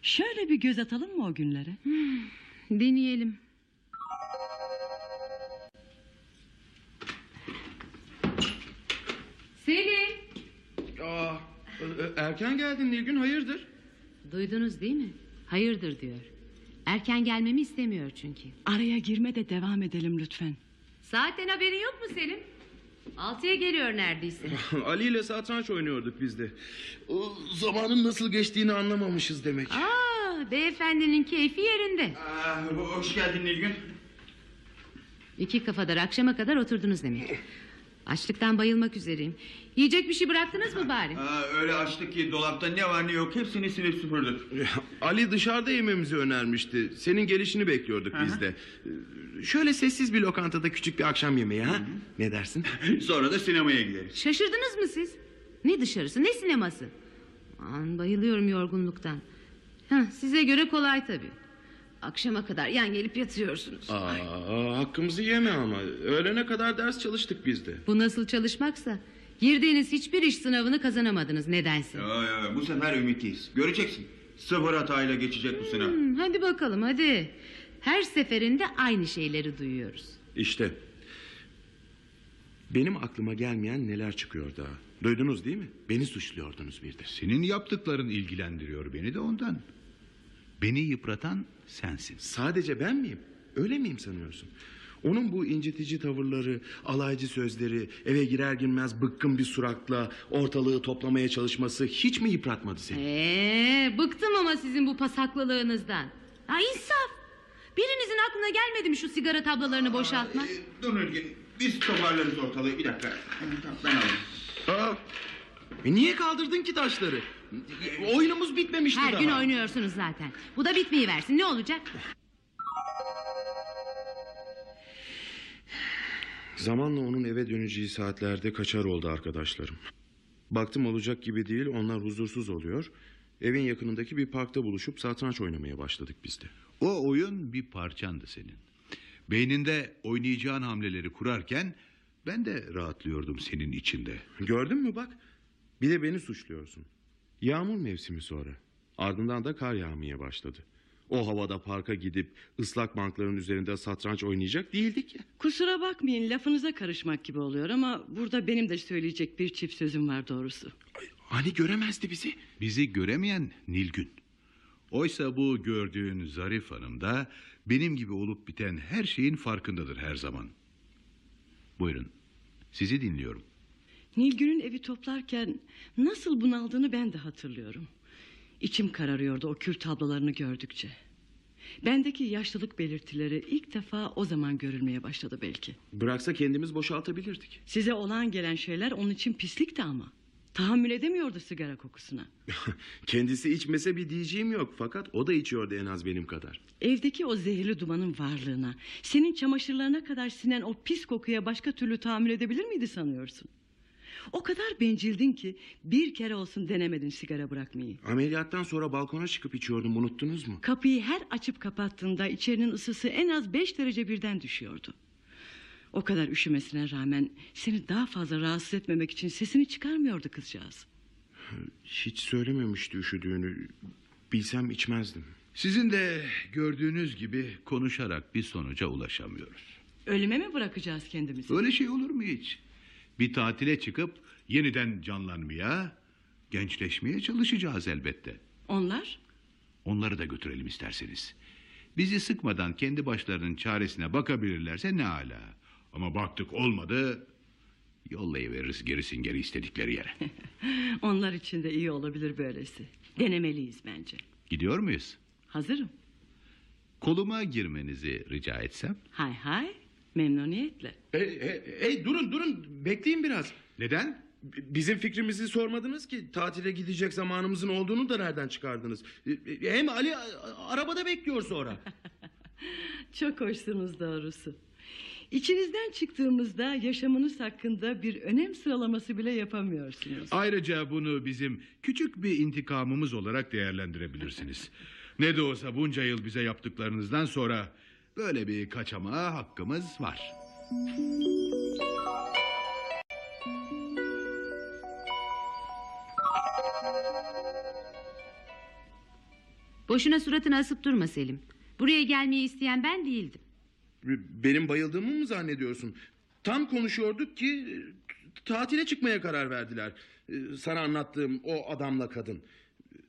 Şöyle bir göz atalım mı o günlere? Deneyelim. Selim. Aa, erken geldin Nilgün hayırdır? Duydunuz değil mi? Hayırdır diyor. Erken gelmemi istemiyor çünkü. Araya girme de devam edelim lütfen. Saatten haberin yok mu Selim? Altıya geliyor neredeyse. Ali ile satranç oynuyorduk biz de. O zamanın nasıl geçtiğini anlamamışız demek. Aa, beyefendinin keyfi yerinde. hoş geldin Nilgün. İki kafadar akşama kadar oturdunuz demek. Açlıktan bayılmak üzereyim. Yiyecek bir şey bıraktınız mı bari? Aa, öyle açtık ki dolapta ne var ne yok hepsini silip süpürdük. Ali dışarıda yememizi önermişti. Senin gelişini bekliyorduk biz de. Ee, Şöyle sessiz bir lokantada küçük bir akşam yemeği ha? Ne dersin? Sonra da sinemaya gideriz. Şaşırdınız mı siz? Ne dışarısı ne sineması? Aman bayılıyorum yorgunluktan. Heh, size göre kolay tabii. Akşama kadar yan gelip yatıyorsunuz. Aa, hakkımızı yeme ama. Öğlene kadar ders çalıştık biz de. Bu nasıl çalışmaksa? Girdiğiniz hiçbir iş sınavını kazanamadınız nedense. Ya, ya, bu sefer ümitliyiz. Göreceksin. Sıfır hatayla geçecek bu sınav. Hmm, hadi bakalım hadi. Her seferinde aynı şeyleri duyuyoruz. İşte. Benim aklıma gelmeyen neler çıkıyor daha. Duydunuz değil mi? Beni suçluyordunuz bir de. Senin yaptıkların ilgilendiriyor beni de ondan. Beni yıpratan sensin. Sadece ben miyim? Öyle miyim sanıyorsun? Onun bu incitici tavırları, alaycı sözleri, eve girer girmez bıkkın bir suratla ortalığı toplamaya çalışması hiç mi yıpratmadı seni? Ee, bıktım ama sizin bu pasaklılığınızdan. Ha insaf. Birinizin aklına gelmedi mi şu sigara tablolarını boşaltmak? Ee, dur Nilgün. Biz toparlarız ortalığı. Bir dakika. Ben alayım. Aa, e niye kaldırdın ki taşları? Oyunumuz bitmemişti Her daha. gün oynuyorsunuz zaten. Bu da bitmeyi versin. Ne olacak? Zamanla onun eve döneceği saatlerde kaçar oldu arkadaşlarım. Baktım olacak gibi değil onlar huzursuz oluyor. Evin yakınındaki bir parkta buluşup satranç oynamaya başladık biz de. O oyun bir parçandı senin. Beyninde oynayacağın hamleleri kurarken ben de rahatlıyordum senin içinde. Gördün mü bak? Bir de beni suçluyorsun. Yağmur mevsimi sonra. Ardından da kar yağmaya başladı. O havada parka gidip ıslak bankların üzerinde satranç oynayacak değildik ya. Kusura bakmayın lafınıza karışmak gibi oluyor ama burada benim de söyleyecek bir çift sözüm var doğrusu. Hani göremezdi bizi? Bizi göremeyen Nilgün. Oysa bu gördüğün Zarif Hanım da benim gibi olup biten her şeyin farkındadır her zaman. Buyurun, sizi dinliyorum. Nilgün'ün evi toplarken nasıl bunaldığını ben de hatırlıyorum. İçim kararıyordu o kül tablolarını gördükçe. Bendeki yaşlılık belirtileri ilk defa o zaman görülmeye başladı belki. Bıraksa kendimiz boşaltabilirdik. Size olan gelen şeyler onun için pislikti ama. Tahammül edemiyordu sigara kokusuna. Kendisi içmese bir diyeceğim yok fakat o da içiyordu en az benim kadar. Evdeki o zehirli dumanın varlığına, senin çamaşırlarına kadar sinen o pis kokuya başka türlü tahammül edebilir miydi sanıyorsun? O kadar bencildin ki bir kere olsun denemedin sigara bırakmayı. Ameliyattan sonra balkona çıkıp içiyordum unuttunuz mu? Kapıyı her açıp kapattığında içerinin ısısı en az beş derece birden düşüyordu. O kadar üşümesine rağmen seni daha fazla rahatsız etmemek için sesini çıkarmıyordu kızcağız. Hiç söylememişti üşüdüğünü. Bilsem içmezdim. Sizin de gördüğünüz gibi konuşarak bir sonuca ulaşamıyoruz. Ölüme mi bırakacağız kendimizi? Öyle şey olur mu hiç? Bir tatile çıkıp yeniden canlanmaya, gençleşmeye çalışacağız elbette. Onlar? Onları da götürelim isterseniz. Bizi sıkmadan kendi başlarının çaresine bakabilirlerse ne ala. Ama baktık olmadı, yollayıveririz gerisin geri istedikleri yere. Onlar için de iyi olabilir böylesi. Denemeliyiz bence. Gidiyor muyuz? Hazırım. Koluma girmenizi rica etsem? Hay hay. Memnuniyetle. Hey, hey, hey, durun durun bekleyin biraz. Neden? Bizim fikrimizi sormadınız ki tatile gidecek zamanımızın olduğunu da nereden çıkardınız? E, Hem Ali arabada bekliyor sonra. Çok hoşsunuz doğrusu. İçinizden çıktığımızda yaşamınız hakkında bir önem sıralaması bile yapamıyorsunuz. Ayrıca bunu bizim küçük bir intikamımız olarak değerlendirebilirsiniz. Ne de olsa bunca yıl bize yaptıklarınızdan sonra böyle bir kaçamağa hakkımız var. Boşuna suratını asıp durma Selim. Buraya gelmeyi isteyen ben değildim. Benim bayıldığımı mı zannediyorsun? Tam konuşuyorduk ki tatile çıkmaya karar verdiler. E, Sana anlattığım o adamla kadın.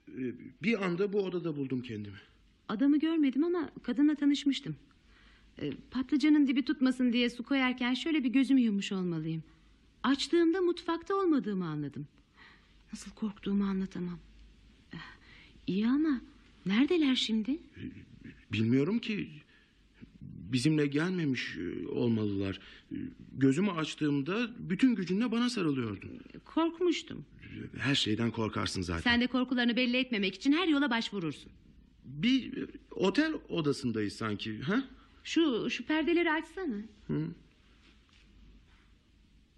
E, Bir anda bu odada buldum kendimi. Adamı görmedim ama kadınla tanışmıştım. Ee, patlıcanın dibi tutmasın diye su koyarken şöyle bir gözümü yummuş olmalıyım. Açtığımda mutfakta olmadığımı anladım. Nasıl korktuğumu anlatamam. Eh, İyi ama neredeler şimdi? Bilmiyorum ki bizimle gelmemiş e, olmalılar. E, Gözümü açtığımda bütün gücünle bana sarılıyordun. Korkmuştum. Her şeyden korkarsın zaten. Sen de korkularını belli etmemek için her yola başvurursun. Bir e, otel odasındayız sanki. Ha? Şu şu perdeleri açsana.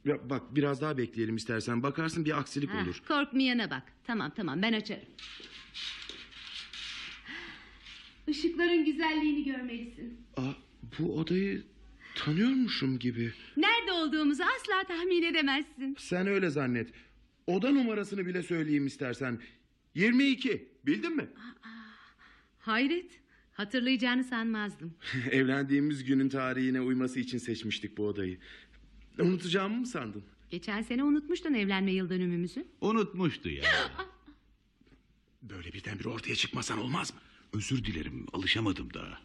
Ya bak biraz daha bekleyelim istersen. Bakarsın bir aksilik Ha, olur. korkmayana bak. Tamam tamam ben açarım. Işıkların güzelliğini görmelisin. Aa, bu odayı tanıyormuşum gibi. Nerede olduğumuzu asla tahmin edemezsin. Sen öyle zannet. Oda numarasını bile söyleyeyim istersen. 22. Bildin mi? Hayret. Hatırlayacağını sanmazdım. Evlendiğimiz günün tarihine uyması için seçmiştik bu odayı. Unutacağımı mı sandın? Geçen sene unutmuştun evlenme yıl dönümümüzü. Unutmuştu ya. Böyle birdenbire ortaya çıkmasan olmaz mı? Özür dilerim alışamadım daha.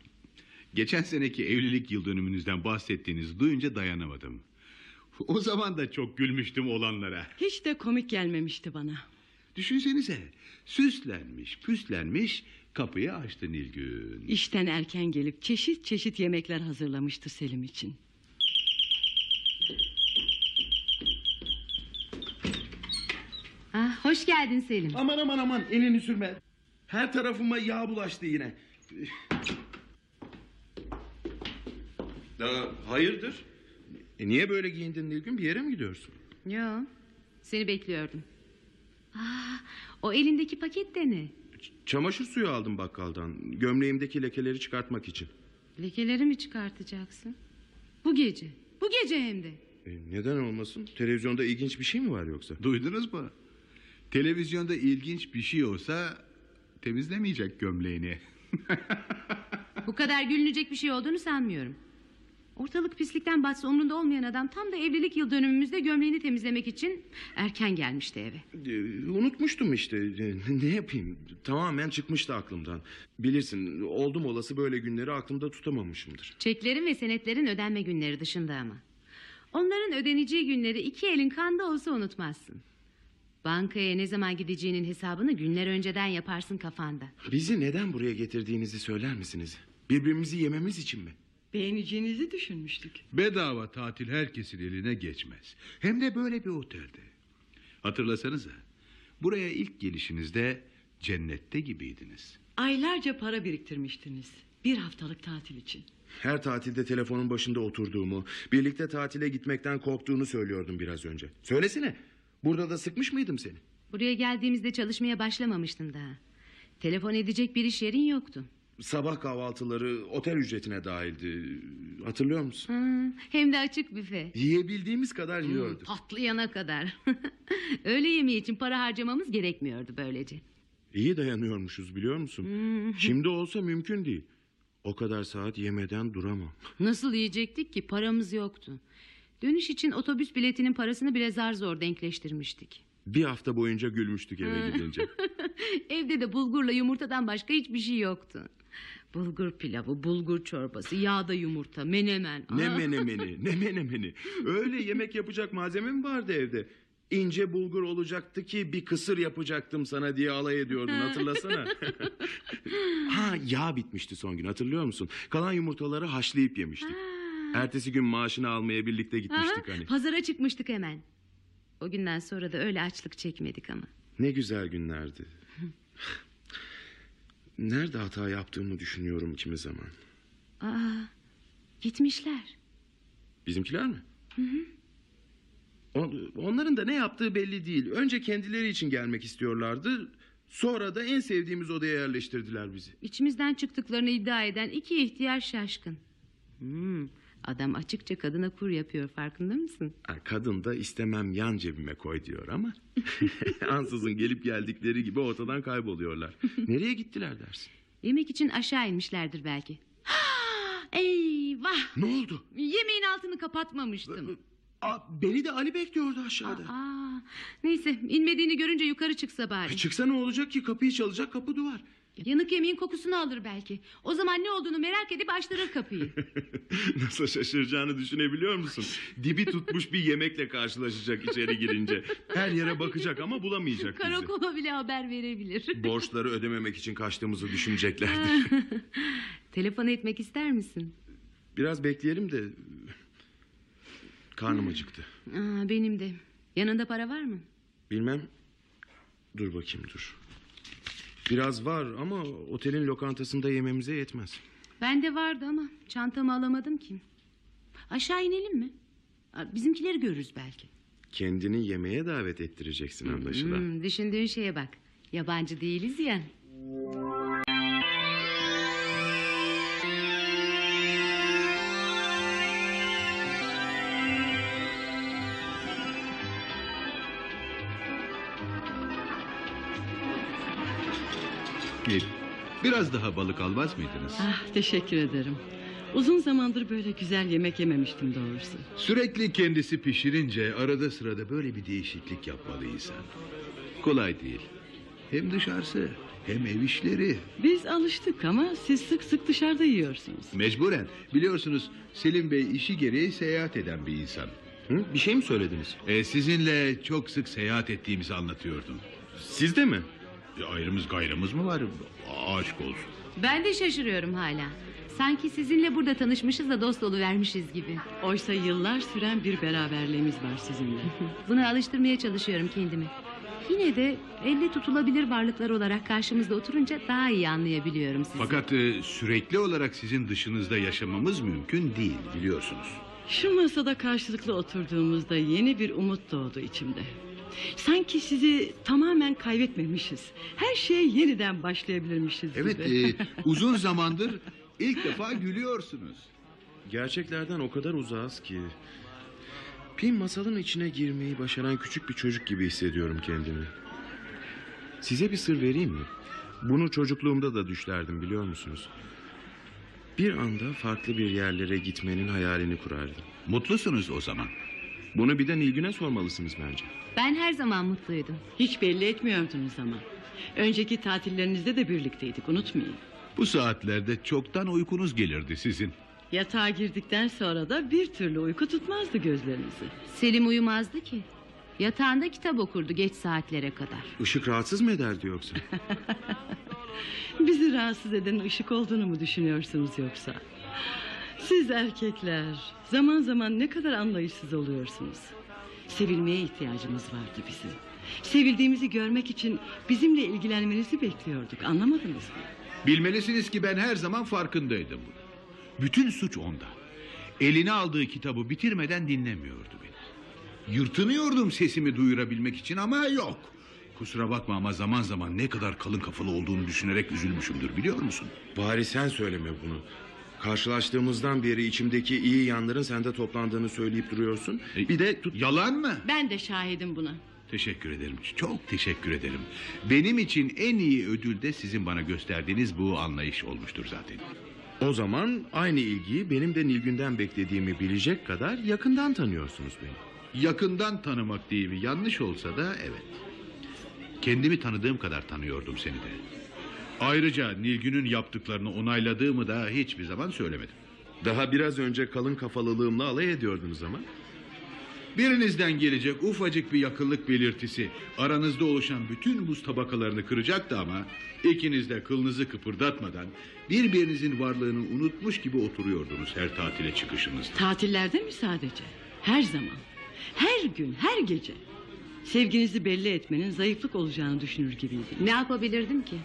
Geçen seneki evlilik yıl dönümünüzden bahsettiğinizi duyunca dayanamadım. O zaman da çok gülmüştüm olanlara. Hiç de komik gelmemişti bana. Düşünsenize süslenmiş püslenmiş kapıyı açtı Nilgün. İşten erken gelip çeşit çeşit yemekler hazırlamıştı Selim için. Ah, hoş geldin Selim. Aman aman aman elini sürme. Her tarafıma yağ bulaştı yine. Daha hayırdır? E niye böyle giyindin Nilgün? Bir yere mi gidiyorsun? Yo, seni bekliyordum. Ah, o elindeki paket de ne? Çamaşır suyu aldım bakkaldan. Gömleğimdeki lekeleri çıkartmak için. Lekeleri mi çıkartacaksın? Bu gece. Bu gece hem de. E, neden olmasın? Televizyonda ilginç bir şey mi var yoksa? Duydunuz mu? Televizyonda ilginç bir şey olsa temizlemeyecek gömleğini. Bu kadar gülünecek bir şey olduğunu sanmıyorum. Ortalık pislikten batsa umrunda olmayan adam tam da evlilik yıl dönümümüzde gömleğini temizlemek için erken gelmişti eve. E, unutmuştum işte. E, ne yapayım? Tamamen çıkmıştı aklımdan. Bilirsin oldum olası böyle günleri aklımda tutamamışımdır. Çeklerin ve senetlerin ödenme günleri dışında ama. Onların ödeneceği günleri iki elin kanda olsa unutmazsın. Bankaya ne zaman gideceğinin hesabını günler önceden yaparsın kafanda. Bizi neden buraya getirdiğinizi söyler misiniz? Birbirimizi yememiz için mi? Beğeneceğinizi düşünmüştük. Bedava tatil herkesin eline geçmez. Hem de böyle bir otelde. Hatırlasanıza. Buraya ilk gelişinizde cennette gibiydiniz. Aylarca para biriktirmiştiniz. Bir haftalık tatil için. Her tatilde telefonun başında oturduğumu, birlikte tatile gitmekten korktuğunu söylüyordum biraz önce. Söylesene. Burada da sıkmış mıydım seni? Buraya geldiğimizde çalışmaya başlamamıştın daha. Telefon edecek bir iş yerin yoktu. Sabah kahvaltıları otel ücretine dahildi. Hatırlıyor musun? Ha, hem de açık büfe. Yiyebildiğimiz kadar yiyorduk. Patlayana kadar. Öğle yemeği için para harcamamız gerekmiyordu böylece. İyi dayanıyormuşuz biliyor musun? Şimdi olsa mümkün değil. O kadar saat yemeden duramam. Nasıl yiyecektik ki paramız yoktu. Dönüş için otobüs biletinin parasını bile zar zor denkleştirmiştik. Bir hafta boyunca gülmüştük eve gidince. Evde de bulgurla yumurtadan başka hiçbir şey yoktu. Bulgur pilavı, bulgur çorbası, yağda yumurta, menemen. Ne Aa, menemeni, ne menemeni. Öyle yemek yapacak malzeme mi vardı evde? İnce bulgur olacaktı ki bir kısır yapacaktım sana diye alay ediyordun hatırlasana. ha yağ bitmişti son gün hatırlıyor musun? Kalan yumurtaları haşlayıp yemiştik. Ertesi gün maaşını almaya birlikte gitmiştik hani. Pazara çıkmıştık hemen. O günden sonra da öyle açlık çekmedik ama. Ne güzel günlerdi. Nerede hata yaptığımı düşünüyorum kimi zaman. Aa, gitmişler. Bizimkiler mi? On- Onların da ne yaptığı belli değil. Önce kendileri için gelmek istiyorlardı. Sonra da en sevdiğimiz odaya yerleştirdiler bizi. İçimizden çıktıklarını iddia eden iki ihtiyar şaşkın. Hmm, adam açıkça kadına kur yapıyor farkında mısın? Ha, Kadın da istemem yan cebime koy diyor ama... ...ansızın gelip geldikleri gibi ortadan kayboluyorlar. Nereye gittiler dersin? Yemek için aşağı inmişlerdir belki. Eyvah! Ne oldu? Yemeğin altını kapatmamıştım. Aa, beni de Ali bekliyordu aşağıda. Aa, neyse inmediğini görünce yukarı çıksa bari. Çıksa ne olacak ki kapıyı çalacak kapı duvar. Yanık yemeğin kokusunu alır belki. O zaman ne olduğunu merak edip açtırır kapıyı. Nasıl şaşıracağını düşünebiliyor musun? Dibi tutmuş bir yemekle karşılaşacak içeri girince. Her yere bakacak ama bulamayacak bizi. Karakola bile haber verebilir. Borçları ödememek için kaçtığımızı düşüneceklerdir. Telefon etmek ister misin? Biraz bekleyelim de... Karnım acıktı. Aa, benim de. Yanında para var mı? Bilmem. Dur bakayım dur. Biraz var ama otelin lokantasında yememize yetmez. Bende vardı ama çantamı alamadım ki. Aşağı inelim mi? Bizimkileri görürüz belki. Kendini yemeğe davet ettireceksin anlaşılan. Hmm, düşündüğün şeye bak. Yabancı değiliz ya. Biraz daha balık almaz mıydınız? Ah teşekkür ederim. Uzun zamandır böyle güzel yemek yememiştim doğrusu. Sürekli kendisi pişirince arada sırada böyle bir değişiklik yapmalı insan. Kolay değil. Hem dışarısı hem ev işleri. Biz alıştık ama siz sık sık dışarıda yiyorsunuz. Mecburen biliyorsunuz Selim Bey işi gereği seyahat eden bir insan. Hı? Bir şey mi söylediniz? E, sizinle çok sık seyahat ettiğimizi anlatıyordum. Siz de mi? E, ayrımız gayrımız mı var? Aşk olsun. Ben de şaşırıyorum hala. Sanki sizinle burada tanışmışız da dost vermişiz gibi. Oysa yıllar süren bir beraberliğimiz var sizinle. Buna alıştırmaya çalışıyorum kendimi. Yine de elle tutulabilir varlıklar olarak karşımızda oturunca daha iyi anlayabiliyorum sizi. Fakat e, sürekli olarak sizin dışınızda yaşamamız mümkün değil biliyorsunuz. Şu masada karşılıklı oturduğumuzda yeni bir umut doğdu içimde. Sanki sizi tamamen kaybetmemişiz. Her şeye yeniden başlayabilirmişiz Evet gibi. e, uzun zamandır ilk defa gülüyorsunuz. Gerçeklerden o kadar uzağız ki. Pin masalın içine girmeyi başaran küçük bir çocuk gibi hissediyorum kendimi. Size bir sır vereyim mi? Bunu çocukluğumda da düşlerdim biliyor musunuz? Bir anda farklı bir yerlere gitmenin hayalini kurardım. Mutlusunuz o zaman. Bunu bir de Nilgün'e sormalısınız bence. Ben her zaman mutluydum. Hiç belli etmiyordunuz ama. Önceki tatillerinizde de birlikteydik unutmayın. Bu saatlerde çoktan uykunuz gelirdi sizin. Yatağa girdikten sonra da bir türlü uyku tutmazdı gözlerinizi. Selim uyumazdı ki. Yatağında kitap okurdu geç saatlere kadar. Işık rahatsız mı ederdi yoksa? Bizi rahatsız eden ışık olduğunu mu düşünüyorsunuz yoksa? Siz erkekler zaman zaman ne kadar anlayışsız oluyorsunuz. Sevilmeye ihtiyacımız vardı bizim. Sevildiğimizi görmek için bizimle ilgilenmenizi bekliyorduk. Anlamadınız mı? Bilmelisiniz ki ben her zaman farkındaydım bunu. Bütün suç onda. Eline aldığı kitabı bitirmeden dinlemiyordu beni. Yırtınıyordum sesimi duyurabilmek için ama yok. Kusura bakma ama zaman zaman ne kadar kalın kafalı olduğunu düşünerek üzülmüşümdür biliyor musun? Bari sen söyleme bunu. Karşılaştığımızdan beri içimdeki iyi yanların sende toplandığını söyleyip duruyorsun. E, Bir de tut... Yalan mı? Ben de şahidim buna. Teşekkür ederim. Çok teşekkür ederim. Benim için en iyi ödül de sizin bana gösterdiğiniz bu anlayış olmuştur zaten. O zaman aynı ilgiyi benim de Nilgün'den beklediğimi bilecek kadar yakından tanıyorsunuz beni. Yakından tanımak deyimi yanlış olsa da evet. Kendimi tanıdığım kadar tanıyordum seni de. Ayrıca Nilgün'ün yaptıklarını onayladığımı da hiçbir zaman söylemedim. Daha biraz önce kalın kafalılığımla alay ediyordunuz ama. Birinizden gelecek ufacık bir yakınlık belirtisi aranızda oluşan bütün buz tabakalarını kıracaktı ama ikiniz de kılınızı kıpırdatmadan birbirinizin varlığını unutmuş gibi oturuyordunuz her tatile çıkışınızda. Tatillerde mi sadece? Her zaman. Her gün, her gece. Sevginizi belli etmenin zayıflık olacağını düşünür gibiydim. Ne yapabilirdim ki?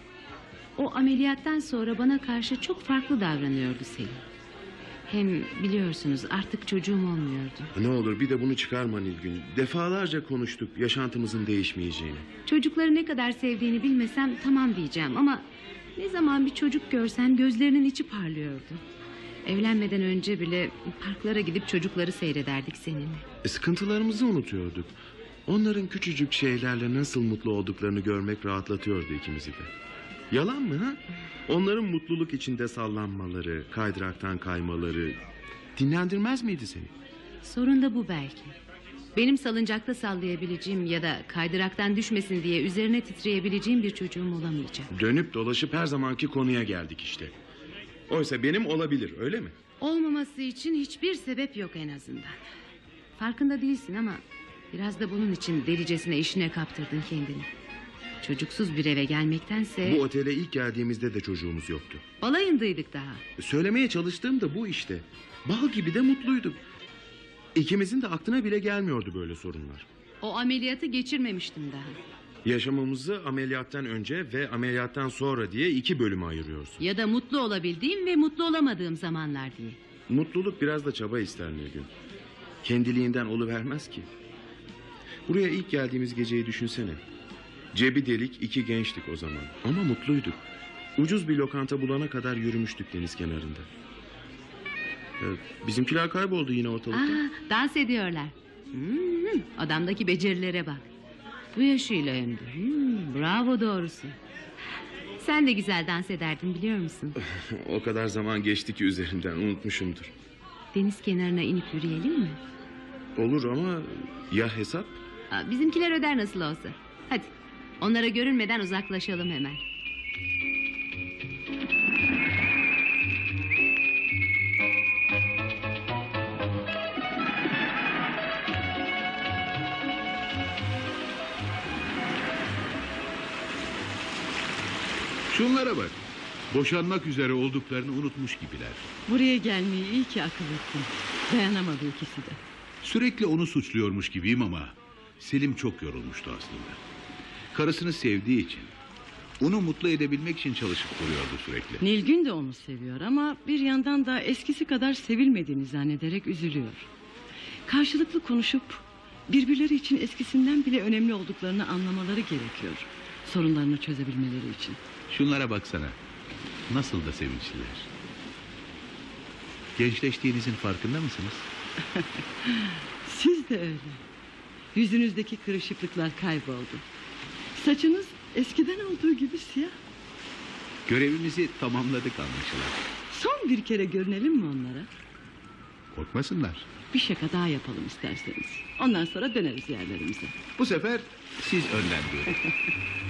O ameliyattan sonra bana karşı çok farklı davranıyordu Selim. Hem biliyorsunuz artık çocuğum olmuyordu. Ne olur bir de bunu çıkarma Nilgün. Defalarca konuştuk yaşantımızın değişmeyeceğini. Çocukları ne kadar sevdiğini bilmesem tamam diyeceğim ama... ...ne zaman bir çocuk görsem gözlerinin içi parlıyordu. Evlenmeden önce bile parklara gidip çocukları seyrederdik seninle. E, sıkıntılarımızı unutuyorduk. Onların küçücük şeylerle nasıl mutlu olduklarını görmek rahatlatıyordu ikimizi de. Yalan mı ha? Onların mutluluk içinde sallanmaları, kaydıraktan kaymaları... ...dinlendirmez miydi seni? Sorun da bu belki. Benim salıncakta sallayabileceğim ya da kaydıraktan düşmesin diye üzerine titreyebileceğim bir çocuğum olamayacak. Dönüp dolaşıp her zamanki konuya geldik işte. Oysa benim olabilir öyle mi? Olmaması için hiçbir sebep yok en azından. Farkında değilsin ama biraz da bunun için delicesine işine kaptırdın kendini. Çocuksuz bir eve gelmektense Bu otele ilk geldiğimizde de çocuğumuz yoktu. balayındaydık daha. Söylemeye çalıştığım da bu işte. Bal gibi de mutluyduk. İkimizin de aklına bile gelmiyordu böyle sorunlar. O ameliyatı geçirmemiştim daha. Yaşamamızı ameliyattan önce ve ameliyattan sonra diye iki bölüme ayırıyorsun. Ya da mutlu olabildiğim ve mutlu olamadığım zamanlar diye. Mutluluk biraz da çaba ister Nilgün. Kendiliğinden oluvermez ki. Buraya ilk geldiğimiz geceyi düşünsene. Cebi delik iki gençtik o zaman ama mutluyduk. Ucuz bir lokanta bulana kadar yürümüştük deniz kenarında. Ee, bizimkiler kayboldu yine ortalıkta. Aa, dans ediyorlar. Hmm, adamdaki becerilere bak. Bu yaşıyla hem de. Hmm, bravo doğrusu. Sen de güzel dans ederdin biliyor musun? o kadar zaman geçti ki üzerinden unutmuşumdur. Deniz kenarına inip yürüyelim mi? Olur ama ya hesap? Aa, bizimkiler öder nasıl olsa. Hadi onlara görünmeden uzaklaşalım hemen. Şunlara bak. Boşanmak üzere olduklarını unutmuş gibiler. Buraya gelmeyi iyi ki akıl ettim. Dayanamadı ikisi de. Sürekli onu suçluyormuş gibiyim ama Selim çok yorulmuştu aslında. Karısını sevdiği için, onu mutlu edebilmek için çalışıp duruyordu sürekli. Nilgün de onu seviyor ama bir yandan da eskisi kadar sevilmediğini zannederek üzülüyor. Karşılıklı konuşup birbirleri için eskisinden bile önemli olduklarını anlamaları gerekiyor. Sorunlarını çözebilmeleri için. Şunlara baksana. Nasıl da sevinçliler. Gençleştiğinizin farkında mısınız? Siz de öyle. Yüzünüzdeki kırışıklıklar kayboldu. Saçınız eskiden olduğu gibi siyah. Görevimizi tamamladık anlaşılan. Son bir kere görünelim mi onlara? Korkmasınlar. Bir şaka daha yapalım isterseniz. Ondan sonra döneriz yerlerimize. Bu sefer siz buyurun.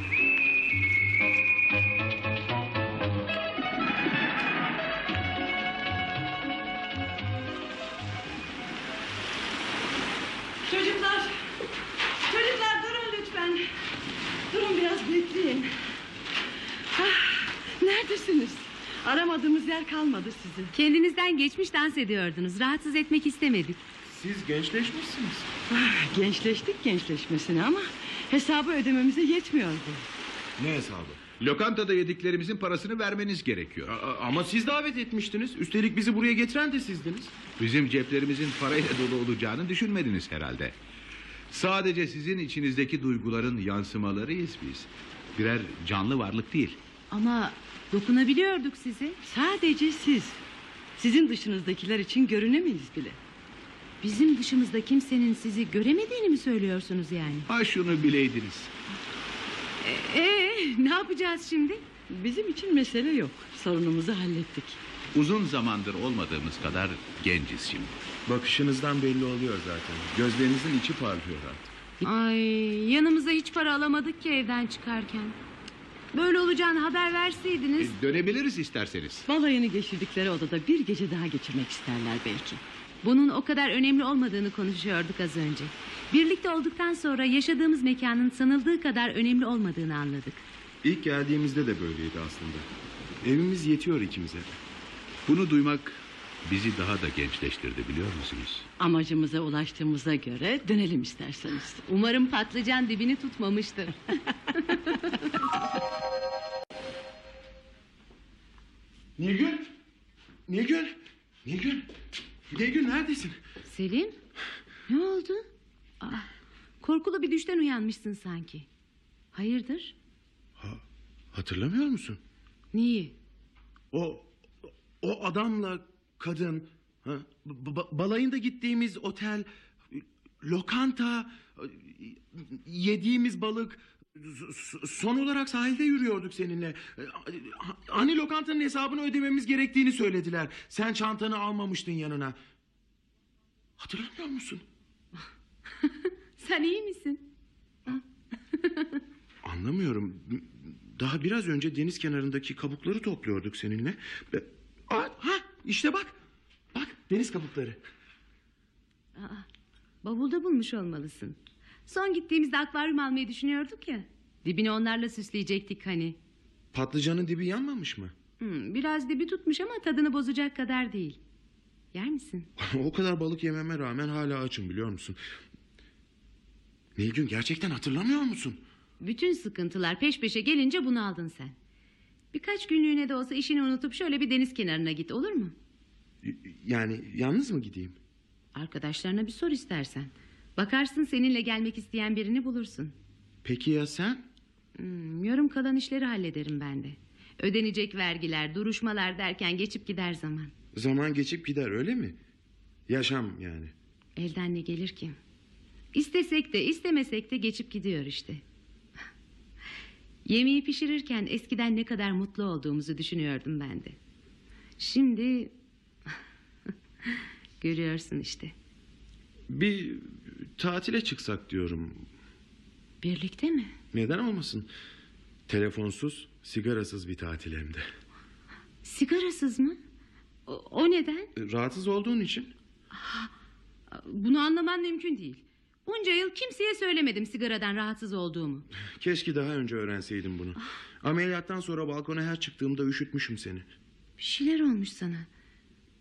Neredesiniz? Aramadığımız yer kalmadı sizi. Kendinizden geçmiş dans ediyordunuz. Rahatsız etmek istemedik. Siz gençleşmişsiniz. Ah, Gençleştik gençleşmesine ama hesabı ödememize yetmiyordu. Ne hesabı? Lokantada yediklerimizin parasını vermeniz gerekiyor. A- ama siz davet etmiştiniz. Üstelik bizi buraya getiren de sizdiniz. Bizim ceplerimizin parayla dolu olacağını düşünmediniz herhalde. Sadece sizin içinizdeki duyguların yansımalarıyız biz. Birer canlı varlık değil. Ama dokunabiliyorduk size. Sadece siz. Sizin dışınızdakiler için görünemeyiz bile. Bizim dışımızda kimsenin sizi göremediğini mi söylüyorsunuz yani? Ha şunu bileydiniz. Ee, ne yapacağız şimdi? Bizim için mesele yok. Sorunumuzu hallettik. Uzun zamandır olmadığımız kadar genciz şimdi. Bakışınızdan belli oluyor zaten. Gözlerinizin içi parlıyor artık. Ay, yanımıza hiç para alamadık ki evden çıkarken. Böyle olacağını haber E, verseydiniz. dönebiliriz isterseniz. Balayını geçirdikleri odada bir gece daha geçirmek isterler belki. Bunun o kadar önemli olmadığını konuşuyorduk az önce. Birlikte olduktan sonra yaşadığımız mekanın sanıldığı kadar önemli olmadığını anladık. İlk geldiğimizde de böyleydi aslında. Evimiz yetiyor ikimize. Bunu duymak bizi daha da gençleştirdi biliyor musunuz? Amacımıza ulaştığımıza göre dönelim isterseniz. Umarım patlıcan dibini tutmamıştır. Nilgün! Nilgün! Nilgün! Nilgün neredesin? Selim, ne oldu? Aa, korkulu bir düşten uyanmışsın sanki. Hayırdır? Hatırlamıyor musun? Neyi? O o adamla kadın ha, ba- balayında gittiğimiz otel lokanta yediğimiz balık son olarak sahilde yürüyorduk seninle. Hani lokantanın hesabını ödememiz gerektiğini söylediler. Sen çantanı almamıştın yanına. Hatırlamıyor musun? Sen iyi misin? Anlamıyorum. Daha biraz önce deniz kenarındaki kabukları topluyorduk seninle. Aa, işte bak. Bak deniz kabukları. Bavulda bulmuş olmalısın. Son gittiğimizde akvaryum almayı düşünüyorduk ya. Dibini onlarla süsleyecektik hani. Patlıcanın dibi yanmamış mı? Hmm, biraz dibi tutmuş ama tadını bozacak kadar değil. Yer misin? o kadar balık yememe rağmen hala açım biliyor musun? Nilgün gerçekten hatırlamıyor musun? Bütün sıkıntılar peş peşe gelince bunu aldın sen. Birkaç günlüğüne de olsa işini unutup şöyle bir deniz kenarına git olur mu? Yani yalnız mı gideyim? Arkadaşlarına bir sor istersen. Bakarsın seninle gelmek isteyen birini bulursun. Peki ya sen? Hmm, yarım kalan işleri hallederim ben de. Ödenecek vergiler, duruşmalar derken geçip gider zaman. Zaman geçip gider öyle mi? Yaşam yani. Elden ne gelir ki? İstesek de istemesek de geçip gidiyor işte. Yemeği pişirirken eskiden ne kadar mutlu olduğumuzu düşünüyordum ben de. Şimdi görüyorsun işte. Bir tatile çıksak diyorum. Birlikte mi? Neden olmasın? Telefonsuz, sigarasız bir tatil hem de. Sigarasız mı? O, o neden? Rahatsız olduğun için. Bunu anlaman mümkün değil. Bunca yıl kimseye söylemedim sigaradan rahatsız olduğumu. Keşke daha önce öğrenseydim bunu. Ameliyattan sonra balkona her çıktığımda üşütmüşüm seni. Bir şeyler olmuş sana.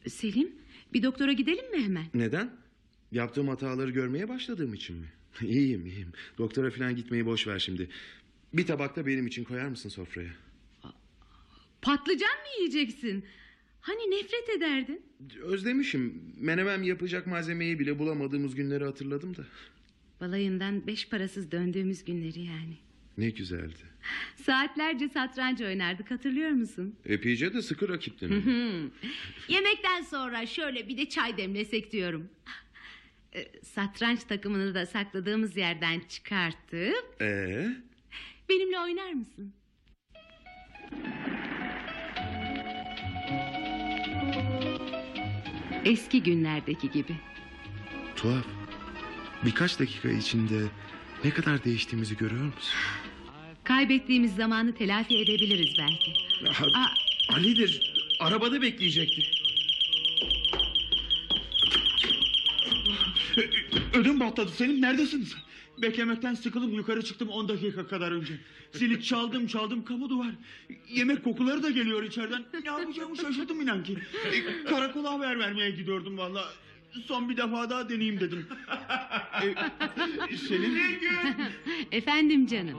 Selim, bir doktora gidelim mi hemen? Neden? Yaptığım hataları görmeye başladığım için mi? iyiyim iyiyim. Doktora falan gitmeyi boş ver şimdi. Bir tabakta benim için koyar mısın sofraya? Patlıcan mı yiyeceksin? Hani nefret ederdin? Özlemişim. Menemen yapacak malzemeyi bile bulamadığımız günleri hatırladım da. Balayından beş parasız döndüğümüz günleri yani. Ne güzeldi. Saatlerce satranç oynardık hatırlıyor musun? Epeyce de sıkı rakiptin. Yemekten sonra şöyle bir de çay demlesek diyorum. Ee, Satranç takımını da sakladığımız yerden çıkartıp Ee? benimle oynar mısın? Eski günlerdeki gibi. Tuhaf. Birkaç dakika içinde ne kadar değiştiğimizi görüyor musun? Kaybettiğimiz zamanı telafi edebiliriz belki. Ya, Aa, Ali'dir. Arabada bekleyecektik. Ödüm patladı Selim neredesiniz? Beklemekten sıkılıp yukarı çıktım 10 dakika kadar önce. Seni çaldım çaldım kapı duvar. Yemek kokuları da geliyor içeriden. Ne yapacağımı şaşırdım inan ki. E, karakola haber vermeye gidiyordum valla son bir defa daha deneyeyim dedim. ee, senin... Efendim canım.